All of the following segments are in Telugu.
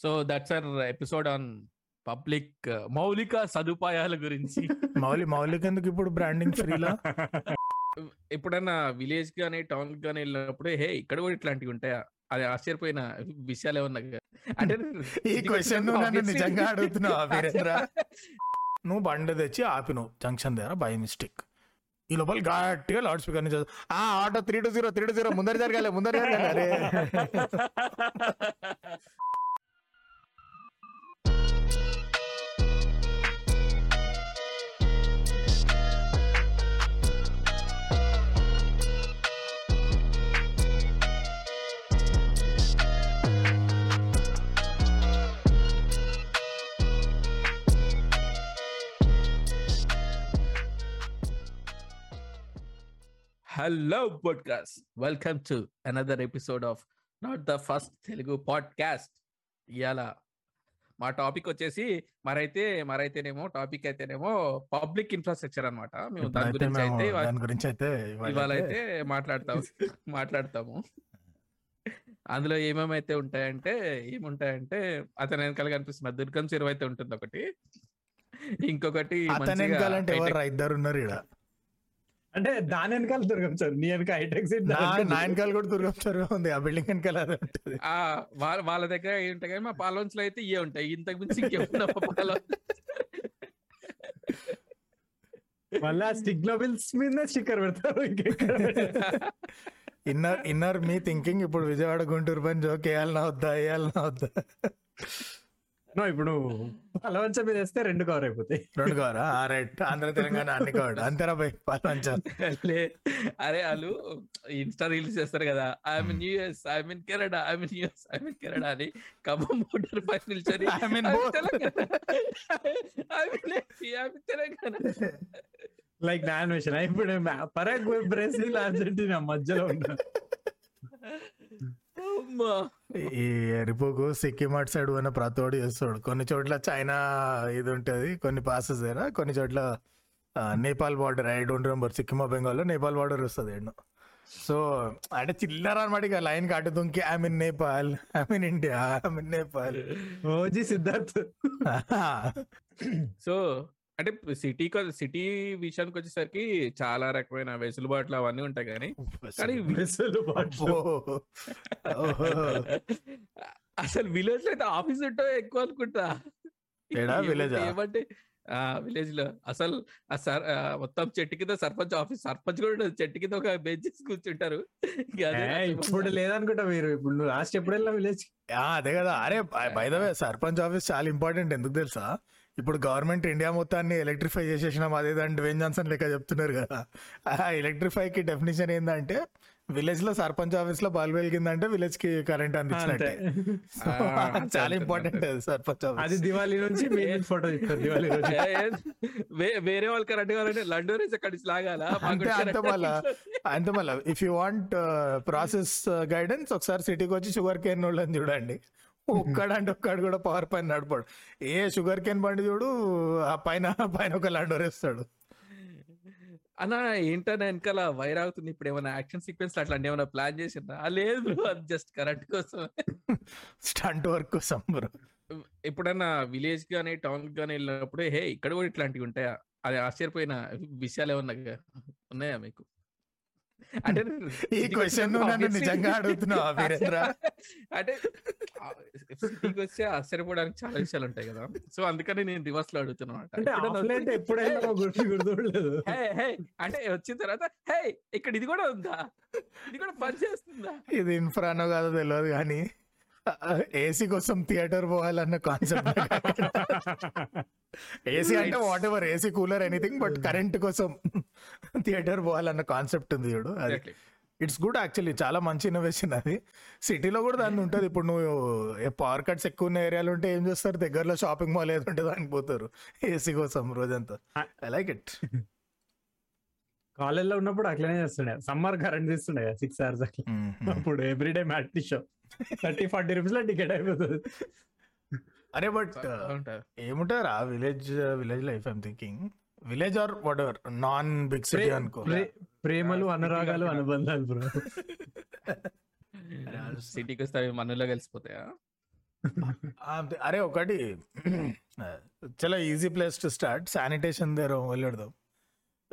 So that's our episode on public మౌలిక సదుపాయాల గురించి. మౌలి మౌలిక ఎందుకు ఇప్పుడు బ్రాండింగ్ ఫ్రీలా? ఎప్పుడన్నా విలేజ్ గానీ టౌన్ గానీ వెళ్ళినప్పుడు హే ఇక్కడ కూడా ఇట్లాంటివి ఉంటాయా? అది ఆశ్చర్యపోయిన విషయాలు ఏమన్నా అంటే ఈ క్వశ్చన్ నిజంగా అడుగుతున్నావా నువ్వు బండి తెచ్చి ఆపినవు జంక్షన్ దగ్గర బై మిస్టేక్. ఈ లోపల గట్టిగా లౌడ్ స్పీకర్ నుంచి ఆ auto three two zero three two zero ముందర జరగాలి ముందర జరగాలి hello podcast welcome to another episode of not the first Telugu podcast. ఇవాళ మా టాపిక్ వచ్చేసి మరైతే మరైతేనేమో టాపిక్ అయితేనేమో పబ్లిక్ ఇన్ఫ్రాస్ట్రక్చర్ అన్నమాట. మేము దాని గురించి అయితే దాని గురించి అయితే ఇవాళ అయితే మాట్లాడతాం మాట్లాడతాము. అందులో ఏమేమైతే ఉంటాయంటే ఏముంటాయంటే అతని వెనకాల కనిపిస్తున్న దుర్గం చెరువు అయితే ఉంటుంది ఒకటి. ఇంకొకటి ఇద్దరు ఉన్నారు ఇక్కడ అంటే దాని వెనకాల సార్. నీ వెనక హైటెక్ సిటీ నా వెనకాల కూడా దుర్గం చెరువు ఉంది. ఆ బిల్డింగ్ వెనకాల అదే ఉంటుంది. ఆ వాళ్ళ వాళ్ళ దగ్గర ఏ ఉంటాయి కానీ మా పాలవంచులో అయితే ఇవే ఉంటాయి. ఇంతకు మించి ఇంకేమన్నా పాల మళ్ళీ ఆ స్టిగ్నోబిల్స్ మీద స్టిక్కర్ పెడతారు. ఇన్నర్ ఇన్నర్ మీ థింకింగ్ ఇప్పుడు విజయవాడ గుంటూరు పని జోక్ వేయాలన్నా వద్దా వేయాలన్నా వద్దా? నో ఇప్పుడు పలవంచ మీద వేస్తే రెండు కవర్ అయిపోతాయి. రెండు కావరా ఆ? రైట్ ఆంధ్ర తెలంగాణ అన్ని కావడు అంతేరా బై పాలంచా లే అరే వాళ్ళు ఇన్స్టా రీల్స్ చేస్తారు కదా. I mean US I mean Canada I mean US I mean Canada అని ఖమ్మం మోటార్ పైన నిల్చొని "I'm both." Telangana. I mean I mean Telangana. Like నా అన్వేషణ ఇప్పుడు పరాగ్ బ్రెజిల్ అర్జెంటీనా మధ్యలో ఉన్నా. అమ్మా. ఈ ఎరిపోకు సిక్కిం అటు సైడ్ పోయిన ప్రతోడు చేస్తాడు. కొన్ని చోట్ల చైనా ఇది ఉంటది కొన్ని పాసెస్ దగ్గర కొన్ని చోట్ల Nepal border I don't remember Sikkim బెంగాల్లో నేపాల్ బార్డర్ వస్తుంది ఎన్నో. సో అంటే చిల్లర అనమాట ఇక లైన్ కాటు దుంకి I mean Nepal I mean India I mean Nepal. OG Siddharth. So అంటే సిటీ సిటీ విషయానికి వచ్చేసరికి చాలా రకమైన వెసులుబాట్లు అవన్నీ ఉంటాయి కానీ కానీ వి- వెసులుబాటు. ఓహో. ఓహో. అసలు విలేజ్లో అయితే ఆఫీస్ ఉంటే ఎక్కువ అనుకుంటా? ఏమంటే ఆ విలేజ్లో అసలు ఆ సర్ ఆ, మొత్తం చెట్టు కింద సర్పంచ్ ఆఫీస్ సర్పంచ్ కూడా. చెట్టు కింద ఒక బెంచ్ కూర్చుంటారు ఇప్పుడు లేదనుకుంటా మీరు ఇప్పుడు నువ్వు లాస్ట్ ఎప్పుడు వెళ్ళినా విలేజ్ ఆ, అదే కదా అరే by the way sarpanch office చాలా ఇంపార్టెంట్ ఎందుకు తెలుసా ఇప్పుడు గవర్నమెంట్ ఇండియా మొత్తాన్ని ఎలక్ట్రిఫై చేసేసినాం అదే దాని డ్వేన్ జాన్సన్ లెక్క చెప్తున్నారు కదా. ఆ ఎలక్ట్రిఫై కి డెఫినేషన్ ఏంటంటే విలేజ్లో సర్పంచ్ ఆఫీస్లో బల్బ్ వెలిగిందంటే విలేజ్కి కరెంట్ అందించినట్టే. చాలా ఇంపార్టెంట్ సర్పంచ్ అది ఆఫీస్ దివాళీ నుంచి ఫోటో ఇస్తారు దివాళీ వేరే వాళ్ళు కరెక్ట్ కావాలంటే లండో నుంచి అక్కడి నుంచి లాగాల? అంతే అంతే మళ్ళా. అంతే మళ్ళా. If you want process guidance ఒకసారి సిటీకి వచ్చి షుగర్ కేన్ వాళ్ళని చూడండి. ఒక్కడంటే ఒక్కడు కూడా పవర్ పైన నడపడు. ఏ షుగర్ కేన్ బండి చూడు ఆ పైన పైన ఒక లండోర్ వేస్తాడు. అన్న ఏంటన్నా వెనకాల వైర్ అవుతుంది ఇప్పుడు ఏమైనా యాక్షన్ సీక్వెన్స్ అట్లాంటి ఏమైనా ప్లాన్ చేసిందా లేదు అది జస్ట్ కరెక్ట్ కోసం స్టంట్ వర్క్ కోసం bro. ఎప్పుడన్నా విలేజ్ గానీ టౌన్ గానీ వెళ్ళినప్పుడు హే ఇక్కడ కూడా ఇట్లాంటివి ఉంటాయా? అది ఆశ్చర్యపోయిన విషయాలు ఏమన్నా ఉన్నాయా మీకు? అంటే ఈ క్వశ్చన్ నన్ను నిజంగా అడుగుతున్నావా వీరేంద్ర అంటే సిటీకి ఆశ్చర్యపోవడానికి చాలా విషయాలు ఉంటాయి కదా. సో అందుకని నేను రివర్స్లో అడుగుతున్నా అంటే ఆఫ్లైన్ ఎప్పుడైనా గుర్తు గుర్తులేదు హే హే అంటే వచ్చిన తర్వాత హే ఇక్కడ ఇది కూడా ఉందా? ఇది కూడా పని చేస్తుందా? ఇది ఇన్ఫ్రానో కాదో తెలియదు కానీ ఏసీ కోసం థియేటర్ పోవాలన్న కాన్సెప్ట్ ఏసీ అంటే whatever AC cooler anything but current కోసం థియేటర్ పోవాలన్న కాన్సెప్ట్ ఉంది చూడు అది. ఇట్స్ గుడ్ యాక్చువల్లీ చాలా మంచి ఇన్నోవేషన్ అది. సిటీలో కూడా దాన్ని ఉంటుంది. ఇప్పుడు నువ్వు పవర్ కట్స్ ఎక్కువ ఉన్న ఏరియాలు ఉంటే ఏం చేస్తారు? దగ్గరలో షాపింగ్ మాల్ ఏది ఉంటే దానికి పోతారు. ఏసీ కోసం రోజంతా. ఐ లైక్ ఇట్ కాలేజ్లో ఉన్నప్పుడు అట్లనే చేస్తుండే. సమ్మర్ కరెంట్ తీస్తుండే సిక్స్ అవర్స్ అట్లా. అప్పుడు everyday matinee show thirty forty రూపీస్లో టికెట్ అయిపోతుంది. అరే బట్ ఉంటారు ఏముంటారా? Village village life I'm thinking village or whatever non big city అనుకో. ప్రే- ప్రేమలు అనురాగాలు అనుబంధాలు బ్రో సిటీకి వస్తే అవి మనలో కలిసిపోతాయా. అరే ఒకటి చాలా easy place to start sanitation దగ్గర వెళ్ళడదాం.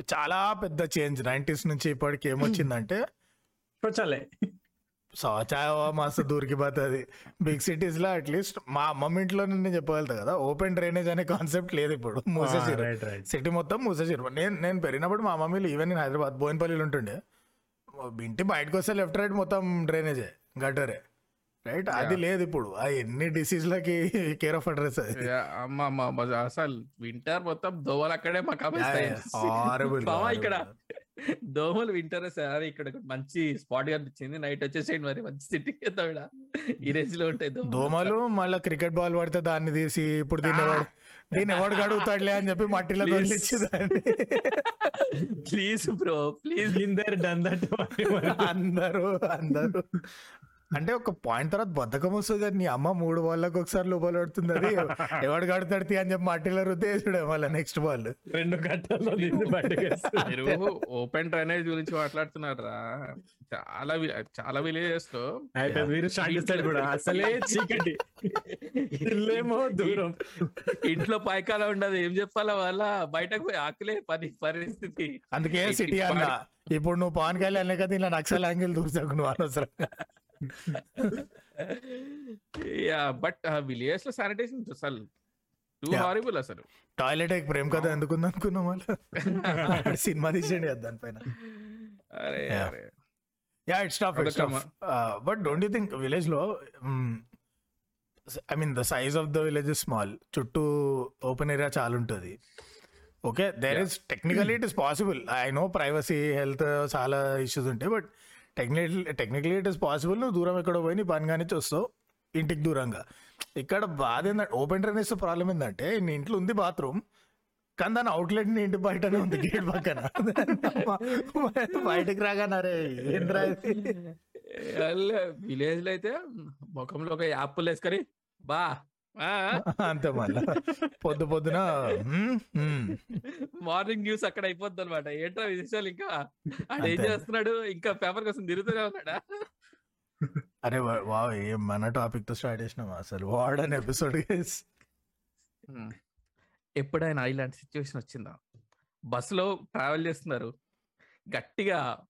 చాలా పెద్ద చేంజ్ నైంటీస్ నుంచి ఇప్పటికి ఏమొచ్చిందంటే శౌచాలయ శౌచాయ మస్తు దూరికి పోతుంది. బిగ్ సిటీస్లో అట్లీస్ట్ మా అమ్మమ్మ ఇంట్లో నేను చెప్పగలుగుతా కదా ఓపెన్ డ్రైనేజ్ అనే కాన్సెప్ట్ లేదు ఇప్పుడు. మూసేసారు సిటీ మొత్తం మూసేసారు నేను నేను పెరిగినప్పుడు మా మమ్మీలు ఈవెన్ నేను హైదరాబాద్ బోయినపల్లిలో ఉంటుండే. ఇంటి బయటకు వస్తే లెఫ్ట్ రైట్ మొత్తం డ్రైనేజే గటరే రైట్? అది లేదు ఇప్పుడు. ఆ ఎన్ని డిసీజ్లకి కేర్ ఆఫ్ అడ్రస్ అది? యా, అమ్మ అమ్మ అమ్మ, అసలు వింటర్ మొత్తం దోమలు అక్కడే మాకు. ఇక్కడ దోమలు వింటర్ సార్. ఇక్కడ మంచి స్పాట్ కనిపించింది. నైట్ వచ్చేసేయండి మరి. మంచి సిటీ ఈ రేంజ్లో ఉంటాయి దోమలు. మళ్ళీ క్రికెట్ బాల్ పడితే దాన్ని తీసి ఇప్పుడు దీన్ని ఎవడు దీన్ని ఎవడు గడుగుతాడులే అని చెప్పి మట్టిలో దాన్ని ప్లీజ్ బ్రో ప్లీజ్ ఇందర్ డన్ దట్ అందరూ అందరూ. అంటే ఒక పాయింట్ తర్వాత బద్ధకం వస్తుంది కదా నీ అమ్మ మూడు బాళ్ళకి ఒకసారి లోపల పడుతుంది అది ఎవడు కడతాడు అని చెప్పి మట్టిలో రుద్దేసుడే మళ్ళీ నెక్స్ట్ బాల్ రెండు గంటల్లో. మీరు ఓపెన్ డ్రైనేజ్ గురించి మాట్లాడుతున్నారు రా చాలా చాలా విలేజెస్లో మీరు కూడా. అసలే చీకటి. ఇల్లేమో దూరం. ఇంట్లో పాయకాల ఉండదు. ఏం చెప్పాలా వాళ్ళ? బయటకు పోయి ఆకలే పని పరిస్థితి. అందుకే సిటీ అన్న. ఇప్పుడు నువ్వు పవన్ కళ్యాణ్ కదా ఇలా నక్సల్ యాంగిల్ దూసాకు నువ్వు అనవసరంగా. యా బట్ విలేజెస్లో శానిటేషన్ అసలు టూ. హారిబుల్ అసలు. టాయిలెట్ ప్రేమ్ కథ ఎందుకుంది అనుకున్నాం సినిమా తీసేయండి దానిపైన. అరే yeah it's tough it's tough but don't you think విలేజ్లో I mean the size of the village is small చుట్టూ ఓపెన్ ఏరియా చాలా ఉంటుంది. Okay there is technically it is possible I know privacy health చాలా ఇష్యూస్ ఉంటాయి but technical technically it is possible నువ్వు దూరం ఎక్కడ పోయి నీ పని కానీ వస్తావు. ఇంటికి దూరంగా. ఇక్కడ బాధ ఏంటంటే ఓపెన్ డ్రైనేజ్ ప్రాబ్లం ఏంటంటే నీ ఇంట్లో ఉంది బాత్రూమ్ కానీ దాని అవుట్లెట్ నీ ఇంటి బయటనే ఉంది గేట్ పక్కన. బయటకు రాగానరే ఏంద్రా విలేజ్లో అయితే ముఖంలో ఒక యాప్లు వేసుకొని బా అంతే మళ్ళా. పొద్దు పొద్దున. మార్నింగ్ న్యూస్ అక్కడ అయిపోద్ది అనమాట ఏంట్రా విశేషాలు ఇంకా? ఆడు ఏం. చేస్తున్నాడు? ఇంకా పేపర్ కోసం తిరుగుతూనే ఉన్నాడా? అరే వా- వావ్ ఏం మన టాపిక్తో స్టార్ట్ చేసినాం అసలు వాడని ఎపిసోడ్ ఎప్పుడైనా ఇలాంటి సిచ్యువేషన్ వచ్చిందా? బస్సులో ట్రావెల్ చేస్తున్నారు. గట్టిగా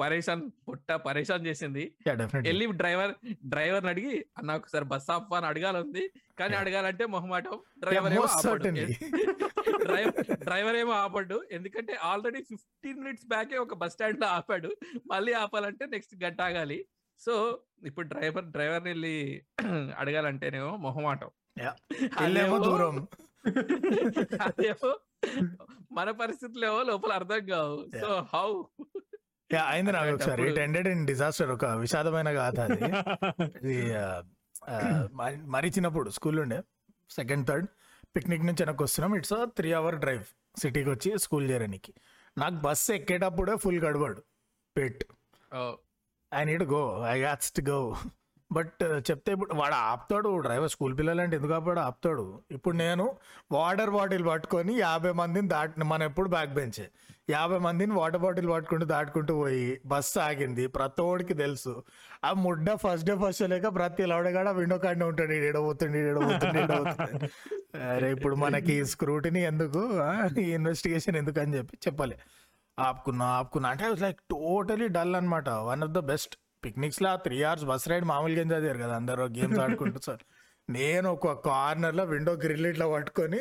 పరేషాన్ పుట్ట పరేషాన్ చేసింది. వెళ్ళి డ్రైవర్ డ్రైవర్ అడిగి అన్న ఒకసారి బస్ ఆఫ్ అని అడగాలంది కానీ. అడగాలంటే మొహమాటం. డ్రైవర్ ఏమో. డ్రైవర్ ఏమో ఆపడ్డు ఎందుకంటే ఆల్రెడీ ఫిఫ్టీన్ మినిట్స్ బ్యాకే ఒక బస్ స్టాండ్లో ఆపాడు. మళ్ళీ ఆపాలంటే నెక్స్ట్ గంట ఆగాలి. సో ఇప్పుడు డ్రైవర్ డ్రైవర్ వెళ్ళి అడగాలంటేనేమో మొహమాటం. దూరం. అదేమో మన పరిస్థితులు ఏమో లోపల అర్థం కావు. సో హౌ యా అయింది నాకు ఒకసారి. ఇట్ ఎండెడ్ ఇన్ డిజాస్టర్ ఒక విషాదమైన గాథ అది. ఇది మరి- చిన్నప్పుడు స్కూల్ ఉండే సెకండ్ థర్డ్ పిక్నిక్ నుంచి వెనక్కి వస్తున్నాం. ఇట్స్ త్రీ అవర్ డ్రైవ్ సిటీకి వచ్చి స్కూల్ చేరడానికి నాకు బస్సు ఎక్కేటప్పుడే ఫుల్ గడబడు పెట్. I need go I has to go but చెప్తే ఇప్పుడు వాడు ఆపుతాడు డ్రైవర్ స్కూల్ పిల్లలంటే ఎందుకు ఆపాడు? ఆపుతాడు. ఇప్పుడు నేను వాటర్ బాటిల్ పట్టుకొని యాభై మందిని దాటి మనం ఎప్పుడు బ్యాక్ బెంచే? యాభై మందిని వాటర్ బాటిల్ పట్టుకుంటూ దాటుకుంటూ పోయి బస్సు ఆగింది. ప్రతివాడికి తెలుసు. ఆ ముడ్డ ఫస్ట్ డే ఫస్ట్ లేక ప్రతి లవడగాడ విండో కాడనే ఉంటాడు. ఈడబోతుండే ఈడబోతుండే ఈడబోతుండే అరే ఇప్పుడు మనకి స్క్రూటిని ఎందుకు ఈ ఇన్వెస్టిగేషన్ ఎందుకు అని చెప్పి చెప్పాలి. ఆపుకున్నా ఆపుకున్నా. అంటే లైక్ టోటలీ డల్ అన్నమాట. One of the best picnics law three hours bus ride మామూలుగా ఏం చదివారు కదా అందరూ గేమ్స్ ఆడుకుంటూ. సార్ నేను ఒక కార్నర్లో విండో గ్రిల్ ఇట్లా పట్టుకొని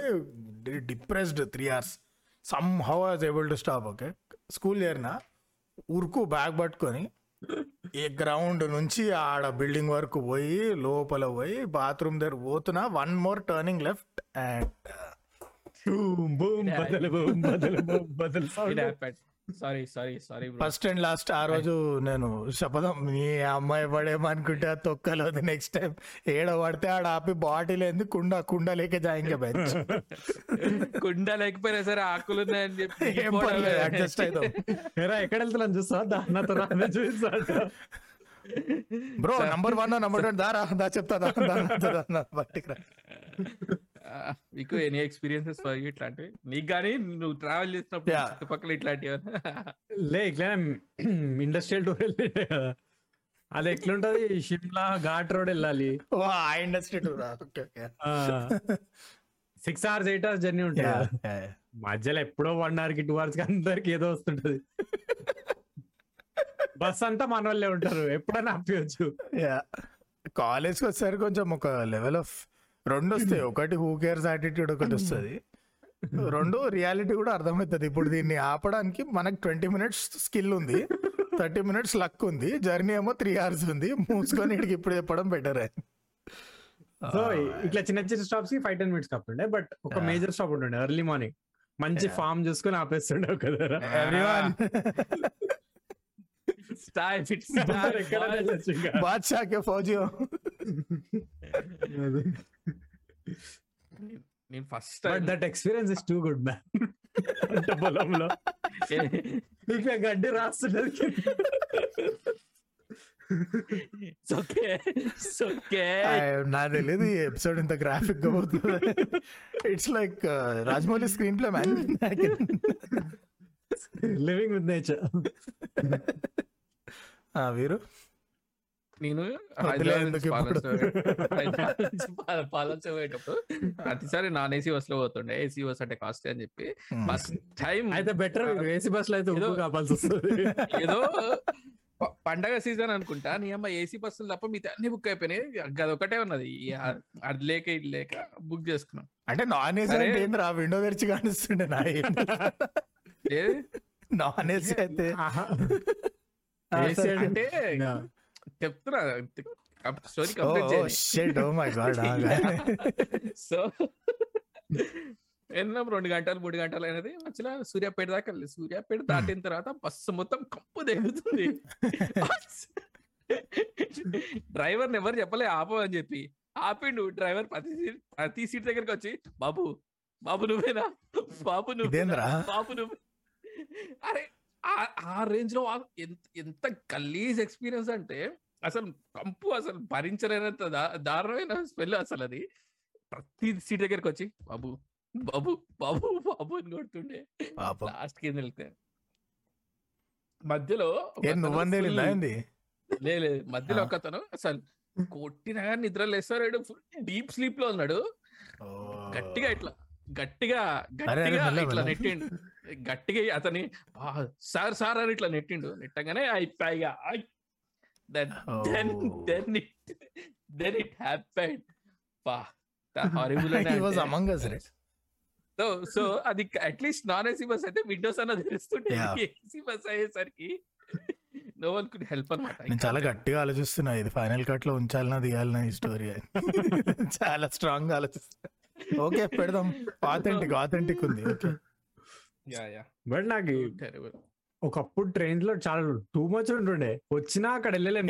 depressed three hours. Some was able to stop okay school చేరిన ఉరుకు బ్యాగ్ పట్టుకొని ఈ గ్రౌండ్ నుంచి ఆడ బిల్డింగ్ వరకు పోయి లోపల పోయి బాత్రూమ్ దగ్గర పోతున్నా. One more turning left and boom boom బదలు boom బదలు boom బదలు. Sorry sorry sorry first and last ఆ రోజు నేను శపథం మీ అమ్మాయి పడేమనుకుంటే ఆ తొక్కలేదు నెక్స్ట్ టైం ఏడ పడితే ఆడ ఆపి బాటిల్ ఏంది? కుండ కుండ లేక జాయింగా బెంచ్ కుండ లేకపోయినా సరే ఆకులు ఉన్నాయని చెప్పి ఏం పర్లేదు అడ్జస్ట్ అవుతాం ఏరా ఎక్కడ వెళ్తున్నాను చూస్తా దా నాతో రానే చూస్తా bro number one number two దారా దా చెప్తా దా, బయటికి రా. మీకు ఎనీ ఎక్స్పీరియన్సెస్ ఇట్లాంటివి నీకు కానీ నువ్వు ట్రావెల్ చేసినప్పుడు. చుట్టుపక్కల ఇట్లాంటివి లే ఇట్లా ఇండస్ట్రియల్ టూర్ వెళ్ళిండే కదా అది ఎట్లుంటది? షిమ్లా ఘాట్ రోడ్ వెళ్ళాలి. ఓ ఆ industry tour okay okay. Six hours eight hours journey ఉంటుంది. కదా. మధ్యలో ఎప్పుడో వన్ అవర్కి టూ అవర్స్కి అందరికి ఏదో వస్తుంటది. బస్ అంతా మన వాళ్ళే ఉంటారు. ఎప్పుడైనా ఆపేయచ్చు. యా కాలేజ్కి వచ్చేసరికి కొంచెం ఒక లెవెల్ ఆఫ్ రెండు వస్తాయి ఒకటి హూ కేర్స్ యాటిట్యూడ్ ఒకటి వస్తుంది. రెండు రియాలిటీ కూడా అర్థమవుతుంది. ఇప్పుడు దీన్ని ఆపడానికి మనకు ట్వంటీ మినిట్స్ స్కిల్ ఉంది. థర్టీ మినిట్స్ లక్ ఉంది. జర్నీ ఏమో త్రీ అవర్స్ ఉంది. మూసుకొని ఇక్కడికి ఇప్పుడు చెప్పడం బెటర్ సో ఇట్లా చిన్న చిన్న స్టాప్స్కి ఫైవ్ టెన్ మినిట్స్ కాపుండే బట్ ఒక. మేజర్ స్టాప్ ఉంటుండే. ఎర్లీ మార్నింగ్ మంచి. ఫామ్ చూసుకొని ఆపేస్తుండే కదా. ఎవ్రీవన్ Style, నేను first but that experience is too good man అంటే పొలంలో. గడ్డి రాస్తున్నది ఓకే ఓకే నా తెలియదు ఈ ఎపిసోడ్ ఇంత గ్రాఫిక్గా పోతుంది. It's like Rajamouli screenplay man living with nature వీరు నేను వదిలే హైదరాబాద్ ఎందుకు నుంచి ఇప్పుడు? పాలన్స్ హైదరాబాద్ నుంచి పాల- పాలన్స్ పోయేటప్పుడు ప్రతిసారి నాన్ ఏసీ బస్లో పోతుండే. ఏసీ బస్ అంటే కాస్ట్ అని చెప్పి. ఫస్ట్ టైం అయితే బెటర్ ఏసీ బస్లో అయితే కాపాల్సి వస్తుంది. ఏదో పండగ సీజన్ అనుకుంటా. నీ అమ్మ ఏసీ బస్సులు తప్ప మిగతా అన్ని బుక్ అయిపోయినాయి. అది ఒకటే ఉన్నది. అది లేక ఇది లేక బుక్ చేసుకున్నాం. అంటే నాన్ ఏసీ ఏంద్రా? విండో తెరిచి కానిస్తుండే నా? నాన్ ఏసీ అయితే. AC అంటే. చెప్తున్నా స్టోరీ కంప్లీట్ గాడ్ సో ఎన్నాం రెండు గంటలు మూడు గంటలు అయినది. మధ్యలో సూర్యాపేట దాకా వెళ్ళి సూర్యాపేట దాటిన తర్వాత బస్సు మొత్తం కంపు దిగుతుంది డ్రైవర్ ఎవరు చెప్పలే ఆపు అని చెప్పి. ఆపిండు డ్రైవర్ ప్రతి సీట్ ప్రతి సీట్ దగ్గరికి వచ్చి బాబు బాబు నువ్వేనా? బాబు నువ్వు ఇదేంద్రా? బాబు నువ్వు అరే ఆ- రేంజ్లో ఎంత గలీజ్ ఎక్స్పీరియన్స్ అంటే అసలు కంపు అసలు భరించలేనంత దారుణమైన స్మెల్ అసలు అది. ప్రతి సీట్ దగ్గరికి వచ్చి బాబు బాబు బాబు బాబు అని కొడుతుండే. లాస్ట్కి వెళ్తే మధ్యలో లేదు మధ్యలో. ఒకతను అసలు కొట్టినా కానీ నిద్ర లేస్తాడు ఫుల్ డీప్ స్లీప్లో ఉన్నాడు. గట్టిగా ఇట్లా గట్టిగా గట్టిగా ఇట్లా. నెట్టిండు. గట్టిగా అతని "ఆ, సార్ సార్ అని ఇట్లా నెట్టిండు. నెట్టగానే అయిపోయిగా then then. Then it then it happened. పా horrible us, right? So so అది at least non AC bus అయితే విండోస్ అన్న తెలుస్తుంటే. ఏసీ బస్ అయ్యేసరికి. నో వన్ కుడ్ హెల్ప్ అనమాట. నేను చాలా గట్టిగా ఆలోచిస్తున్నా ఇది ఫైనల్ కట్లో ఉంచాలనా దిగాలనా ఈ స్టోరీ చాలా స్ట్రాంగ్గా ఆలోచిస్తున్నా. ఓకే పెడదాం. ఆథెంటిక్ ఆథెంటిక్ ఉంది ఓకే బట్ నాకు ఒకప్పుడు ట్రైన్లో చాలా టూ మచ్ ఉంటుండే. వచ్చినా అక్కడ వెళ్ళలేము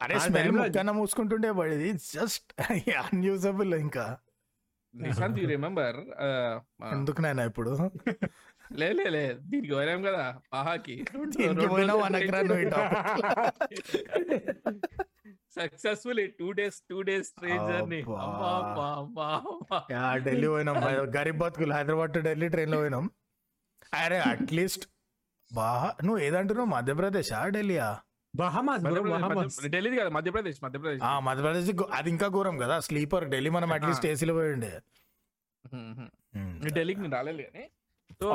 అరే స్మెల్ ముక్కన మూసుకుంటుండే పడేది జస్ట్ అన్యూజబుల్ ఇంకా. నిశాంత్ యూ రిమెంబర్ ఎందుకు నాయన ఇప్పుడు? లే లే లే దీనికి పోయినాం కదా ఆహాకి అనకరా successful two days two days train journey. Delhi పోయినాం. గరీబ్ బతుకులు హైదరాబాద్ టు ఢిల్లీ ట్రైన్లో పోయినాం. అరే అట్లీస్ట్ బా నువ్వు ఏదంటున్నావు? మధ్యప్రదేశ్ ఆ ఢిల్లీయా బహమాస్ ఢిల్లీ కదా మధ్యప్రదేశ్ మధ్యప్రదేశ్. ఆ మధ్యప్రదేశ్ అది ఇంకా ఘోరం కదా స్లీపర్ ఢిల్లీ మనం అట్లీస్ట్ ఏసీలో పోయి ఉండే. ఢిల్లీకి నేను రాలేదు కానీ సో.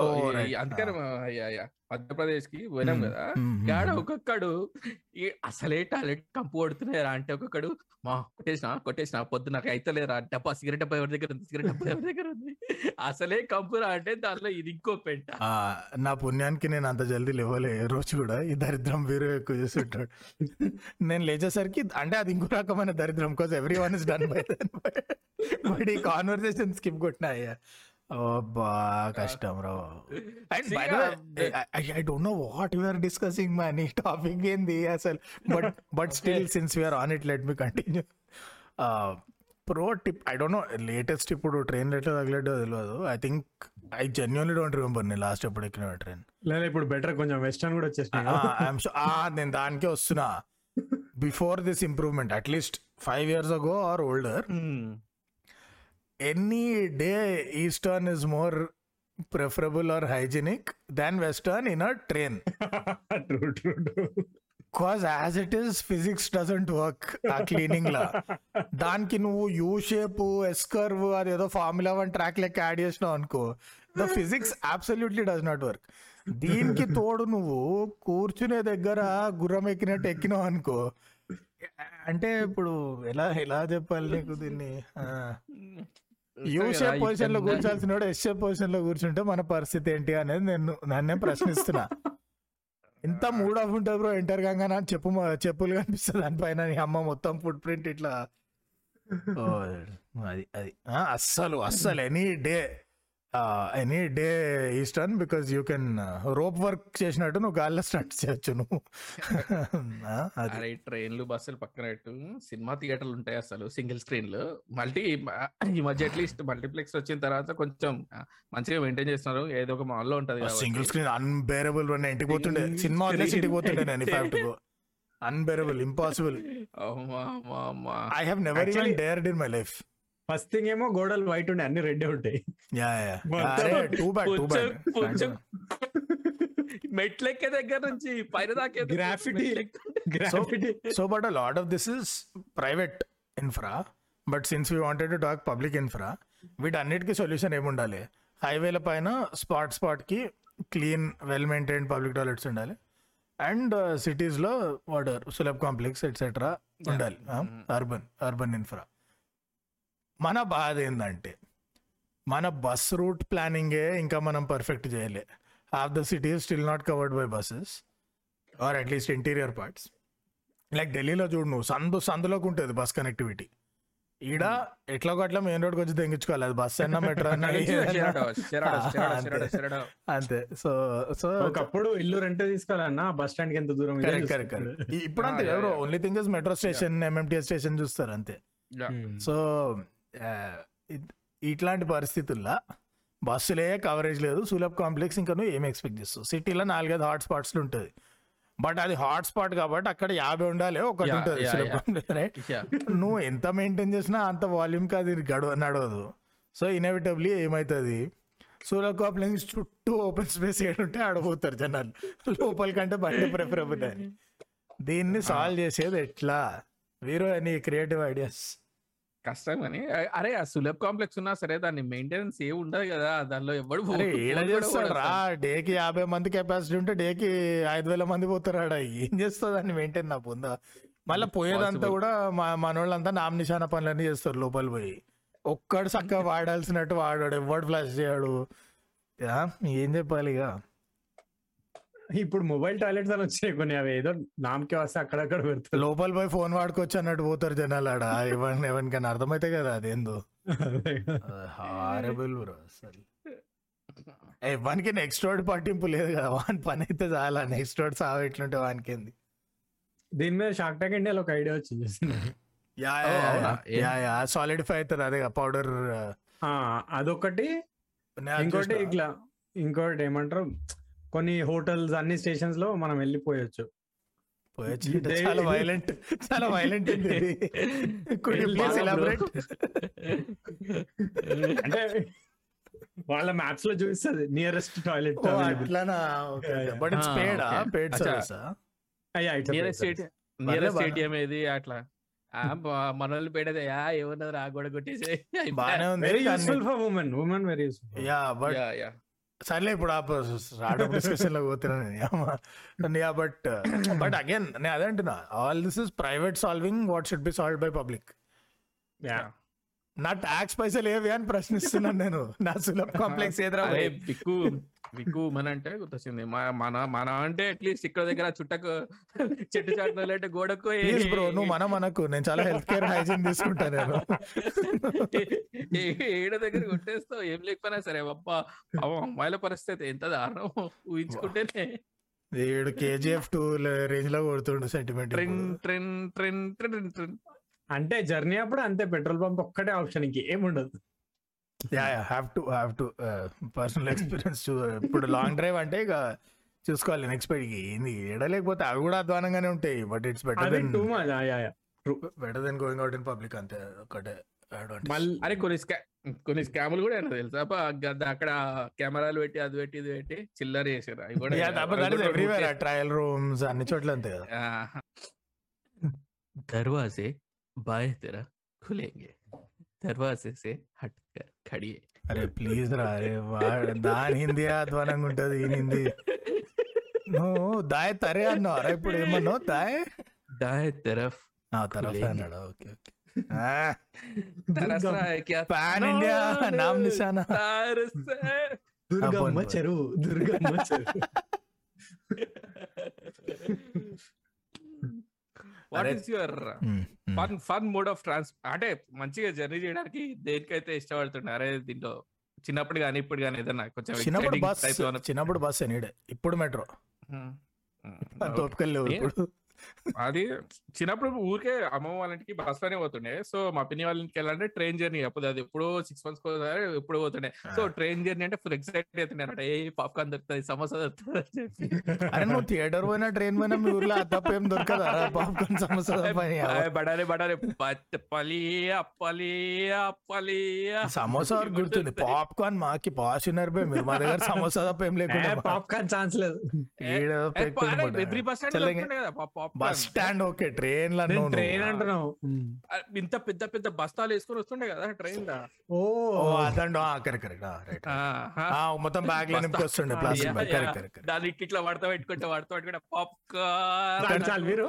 అందుకని మధ్యప్రదేశ్కి పోయినాం. కదా. గాడ hmm. ఒక్కొక్కడు అసలే టాయిలెట్ కంపు కొడుతున్నారా అంటే ఒక్కొక్కడు మా కొట్టేసిన కొట్టేసిన పొద్దు నాకు అయితే లేరా డబ్బా సిగరెట్ డబ్బా ఎవరి దగ్గర ఉంది? సిగరెట్ డబ్బా ఎవరి దగ్గర ఉంది? అసలే కంపురా అంటే దాంట్లో ఇది ఇంకో పెంట. నా పుణ్యానికి నేను అంత జల్దీ లేవలే రోజు కూడా. ఈ దరిద్రం వీరు ఎక్కువ చేస్తుంటాడు నేను లేచేసరికి అంటే అది ఇంకో రకమైన దరిద్రం because every one is done by but ఈ కాన్వర్సేషన్ స్కిప్ కొట్టినా అయ్యా. బా కష్టం రా. And by I don't know what you're discussing money topic ఏంది అసలు? But but still since we're on it let me continue pro tip I don't know latest ఇప్పుడు ట్రైన్ ఎట్లా తగిలేటో తెలియదు I think I genuinely don't remember నేను లాస్ట్ ఎప్పుడు ఎక్కిన ట్రైన్ లేదా ఇప్పుడు బెటర్ కొంచెం వెస్టర్న్ కూడా వచ్చేసినాయి నేను దానికే వస్తున్నా. Before this improvement at least five years ago or older any day eastern is more preferable or hygienic than western in a train. True true true cause as it is physics doesn't work ఆ క్లీనింగ్ లా. దానికి నువ్వు యూ షేప్ ఎస్ కర్వ్ అదేదో ఫార్ములా వన్ ట్రాక్ లెక్క యాడ్ చేసినావు అనుకో the physics absolutely does not work దీనికి తోడు నువ్వు కూర్చునే దగ్గర గుర్రం ఎక్కినట్టు ఎక్కినావు అనుకో అంటే ఇప్పుడు ఎలా ఎలా చెప్పాలి నీకు దీన్ని? యూ షేప్ పొజిషన్లో కూర్చోాల్సిన వాడు ఎస్ షేప్ పొజిషన్లో కూర్చుంటే మన పరిస్థితి ఏంటి అనేది నేను నన్నే ప్రశ్నిస్తున్నా. ఇంత మూడ్ ఆఫ్ ఉంటుంది బ్రో ఎంటర్ కాగా నాకు చెప్పు చెప్పులు కనిపిస్తుంది దానిపైన నీ అమ్మ మొత్తం ఫుట్ ప్రింట్ ఇట్లా. అది అది అస్సలు అస్సలు any day any day eastern because you can rope work చేసినట్టు నువ్వు గాల్లో స్టార్ట్ చేయొచ్చు నువ్వు. అరే ట్రైన్లు బస్సులు పక్కన సినిమా థియేటర్లు ఉంటాయి అసలు సింగిల్ స్క్రీన్లు. మల్టీ ఈ మధ్య అట్లీస్ట్ మల్టీప్లెక్స్ వచ్చిన తర్వాత కొంచెం మంచిగా మెయింటైన్ చేస్తున్నారు. ఏదో ఒక మాల్లో ఉంటది. సింగిల్ స్క్రీన్ అన్బేరబుల్ నేను ఇంటికి పోతుండే. సినిమా ఇంటికి పోతుండే నేను fact unbearable impossible. I have never even dared in my life first thing ఏమో గోడలు వైట్ ఉండే అన్ని రెడ్ ఉంటాయి. టూ టూ మెట్లెక్కే దగ్గర నుంచి పైన దాకా graffiti So, but a lot of this is private infra. But since we wanted to talk public infra, వీటన్నిటికీ సొల్యూషన్ ఏముండాలి? హైవేల పైన spot స్పాట్కి clean well maintained public toilets ఉండాలి. అండ్ సిటీస్లో వాటర్ సులభ్ కాంప్లెక్స్ ఎట్సెట్రా ఉండాలి. అర్బన్ అర్బన్ ఇన్ఫ్రా మన బాధ ఏంటంటే మన బస్ రూట్ ప్లానింగే ఇంకా మనం పర్ఫెక్ట్ చేయలే. Half the city still not covered by buses or at least interior parts like ఢిల్లీలో చూడు నువ్వు సందు సందులోకి ఉంటుంది బస్ కనెక్టివిటీ ఈడ ఎట్లా అట్లా మెయిన్ రోడ్కి వచ్చి తెగించుకోవాలి అది బస్ అన్నా మెట్రో అన్నా అంతే. సో సో ఒకప్పుడు ఇల్లు రెంట్ తీసుకోవాలన్నా బస్ స్టాండ్కి ఎంత దూరం ఇప్పుడు అంతే yeah, ఎవరో. Only thing is metro station MMTS station చూస్తారు అంతే. Hmm. సో ఇట్లాంటి పరిస్థితుల్లో బస్సులే కవరేజ్ లేదు సులభ్ కాంప్లెక్స్ ఇంకా నువ్వు ఏం ఎక్స్పెక్ట్ చేస్తావు సిటీలో నాలుగైదు హాట్ స్పాట్స్లు ఉంటుంది. బట్ అది హాట్ స్పాట్ కాబట్టి అక్కడ యాభై ఉండాలి ఒకటి ఉంటుంది సులభ్ రైట్. నువ్వు ఎంత మెయింటైన్ చేసినా అంత వాల్యూమ్కి అది గడవ నడవదు. సో ఇన్ఎవిటబ్లీ ఏమవుతుంది సూలర్ కాంప్లెక్స్ చుట్టూ ఓపెన్ స్పేస్ ఏడుంటే ఆడబోతారు జనాలు. లోపల కంటే బయట ప్రిఫరబుల్ అని దీన్ని సాల్వ్ చేసేది ఎట్లా? వీరు అని క్రియేటివ్ ఐడియాస్ కష్టం అని అరే ఆ సులభ్ కాంప్లెక్స్ ఉన్నా సరే దాన్ని మెయింటెనెన్స్ ఏ ఉండదు కదా దానిలో ఎవడు రా. డేకి యాభై మంది కెపాసిటీ ఉంటే డేకి ఐదు వేల మంది పోతారు ఆడ ఏం చేస్తుంది దాన్ని మెయింటైన్ నా పొందా మళ్ళీ పోయేదంతా. కూడా మా మనోళ్ళంతా నామనిశాన పనులన్నీ చేస్తారు లోపల పోయి ఒక్కడు చక్కగా వాడాల్సినట్టు వాడాడు ఎవడు ఫ్లాష్ చేయడు యా, ఏం చెప్పాలి ఇక ఇప్పుడు మొబైల్ టాయిలెట్స్ అని వచ్చినాయి కొన్ని అవి ఏదో నామకే వస్తే అక్కడక్కడ పెడతారు. లోపల పోయి ఫోన్ వాడుకోవచ్చు అన్నట్టు పోతారు జనాలు ఆడ ఎవరిని ఎవరికైనా అర్థమైతే కదా అదేందో హారబుల్ బ్రో అసలు. ఎవరికి నెక్స్ట్ రోడ్ పట్టింపు లేదు కదా. వాని పని అయితే చాలా నెక్స్ట్ రోడ్ సాగు ఎట్లుంటే వానికి ఏంది దీని మీద షాక్ టాక్ ఇండియాలో ఒక ఐడియా వచ్చింది యా? యా యా సాలిడిఫై అవుతుంది అదే పౌడర్ ఆ, అదొకటి ఇంకోటి ఇట్లా ఇంకోటి ఏమంటారు? కొన్ని హోటల్స్ అన్ని స్టేషన్స్లో మనం వెళ్ళిపోయొచ్చు. చాలా వైలెంట్ చాలా వైలెంట్ అంటే వాళ్ళ మ్యాప్స్లో చూపిస్తుంది నియరెస్ట్ టాయిలెట్ అట్లానా? But it's paid okay. Paid అచ్చా. Service nearest nearest. ఏటీఎం ఏది? అట్లా. ఆ, బా- మనోళ్ళు పేడదే యా ఏమన్నది రా గోడ కొట్టేసి బానే ఉంది very useful for women women very useful yeah but yeah yeah సర్లే ఇప్పుడు రావడం డిస్కషన్లో పోతున్నాను యా బట్ బట్ అగైన్ నేను అదే అంటున్నా. All this is private solving what should be solved by public నా ట్యాక్స్ పైసలు ఏవి అని ప్రశ్నిస్తున్నాను నేను. నా సులభ్ కాంప్లెక్స్ ఏదిరా బిక్కు మన అంటే గుర్తొచ్చింది మన మన అంటే అట్లీస్ట్ ఇక్కడ దగ్గర చుట్టకు చెట్టు చాటు అంటే గోడకు బ్రో నువ్వు మన మనకు. నేను చాలా హెల్త్ కేర్ హైజీన్ తీసుకుంటా నేను. ఏడ దగ్గర కొట్టేస్తావు? ఏం లేకపోయినా సరే. అబ్బా అమ్మాయిల పరిస్థితి ఎంత దారుణం. ఊహించుకుంటేనే. ఏడు కేజీఎఫ్ టూ రేంజ్లో కొడుతుండు సెంటిమెంట్ ట్రెన్ ట్రెన్ ట్రెన్ ట్రెన్ ట్రెన్. అంటే జర్నీ అప్పుడు అంతే. పెట్రోల్ పంప్ ఒక్కటే ఆప్షన్ ఇంక ఏముండదు. Yeah yeah have to have to personal experience ఇప్పుడు లాంగ్ డ్రైవ్ అంటే ఇక చూసుకోవాలి నెక్స్ట్ పైకి ఏంది ఏడ లేకపోతే అవి కూడా అధ్వానంగానే ఉంటాయి బట్ ఇట్స్ బెటర్ అది than too much better than going out in public అంతే ఒకటే advantage. మళ్ళీ అరే కొన్ని స్కా కొన్ని స్కాములు కూడా అయినా తెలుసా అబ్బా, గ- అక్కడ కెమెరాలు పెట్టి అది పెట్టి ఇది పెట్టి చిల్లర చేసారు అవి కూడా Yeah, that- but that is everywhere, ఆ ట్రయల్ రూమ్స్ అన్ని చోట్ల అంతే కదా ఆ, दरवाजे बाएं तरफ खुलेंगे దర్వాజే సే హట్ ఖడియే అరే ప్లీజ్ రా అరే దాని హిందీ అధ్వానంగా ఉంటది ఈ హిందీ. నువ్వు దాయ తరే అన్నావు. అరే ఇప్పుడు ఏమన్నావు? దాయ? దాయ తరఫ్ తరఫ్ అన్నాడు. Okay okay. పాన్ ఇండియా నామ్ నిశానా? దుర్గమ్మ చెరువు దుర్గమ్మ చెరువు. What. Is your. Fun fun mode of ట్రాన్స్ అంటే మంచిగా జర్నీ చేయడానికి దేనికైతే ఇష్టపడుతుండే? అరే దీంట్లో చిన్నప్పుడు కానీ ఇప్పుడు కానీ ఏదన్నా కొంచెం చిన్నప్పుడు బస్ చిన్నప్పుడు బస్ ఎనీడే. ఇప్పుడు మెట్రో. అంత ఇప్పుడు. అది చిన్నప్పుడు ఊరికే అమ్మమ్మ వాళ్ళ ఇంటికి బస్లోనే పోతుండే. సో మా పిన్ని వాళ్ళ ఇంటికి వెళ్ళాలంటే ట్రైన్ జర్నీ అప్పుడు అది ఎప్పుడో సిక్స్ మంత్స్ ఒకసారి ఎప్పుడు పోతుండే. సో ట్రైన్ జర్నీ అంటే ఫుల్ ఎక్సైట్ అవుతుండే అనమాట ఏ పాప్కార్న్ దొరుకుతుంది సమోసా దొరుకుతుంది అని చెప్పి. అరే నువ్వు థియేటర్ పోయినా ట్రైన్ పోయినా మీ ఊర్లో తప్ప ఏం దొరకదా? పాప్కార్న్ అవ్వదు. బడారే బడారే. పలి అప్పలి అప్పలి. సమోసా గుర్తుంది. పాప్కార్న్ మాకి పాస్ ఉన్నారు బే. మీరు మా దగ్గర సమోసా తప్ప ఏం లేకుండా పాప్కార్న్ ఛాన్స్ లేదు. Every bus stand. కదా bus stand okay train train అంటున్నావు. ఇంత పెద్ద పెద్ద బస్తాలు వేసుకొని వస్తుండే కదా ట్రైన్ లా ఓ అదండి. కరెక్ట్. మొత్తం బ్యాగ్లో నింపుకి వస్తుండే plastic Yeah, bag. Correct correct దాన్ని ఇట్లా పడతా పెట్టుకుంటే పడతా పెట్టుకుంటే. పాప్కార్న్ చాలు మీరు.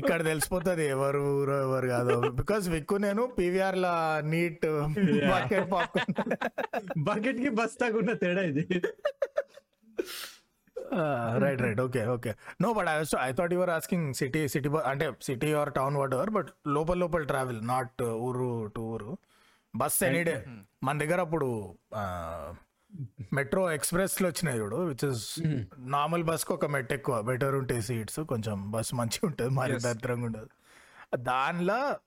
ఇక్కడ తెలిసిపోతుంది ఎవరు ఊరు ఎవరు కాదు. బికాస్ విక్కు నేను పీవీఆర్ లా నీట్ బకెట్ పాప్కార్న్. బకెట్కి బస్తాకు ఉన్న తేడా ఇది. Right right okay okay no but I I thought your asking city city అంటే city or town whatever but లోపల లోపల ట్రావెల్ నాట్ ఊరు టు ఊరు. బస్ ఎనీడే మన దగ్గర అప్పుడు మెట్రో ఎక్స్ప్రెస్లో వచ్చినాయి చూడు విచ్ ఇస్ నార్మల్ బస్కి ఒక మెట్ ఎక్కువ. బెటర్ ఉంటాయి సీట్స్ కొంచెం బస్ మంచిగా ఉంటుంది మరి దరిద్రంగా ఉండదు. దానిలో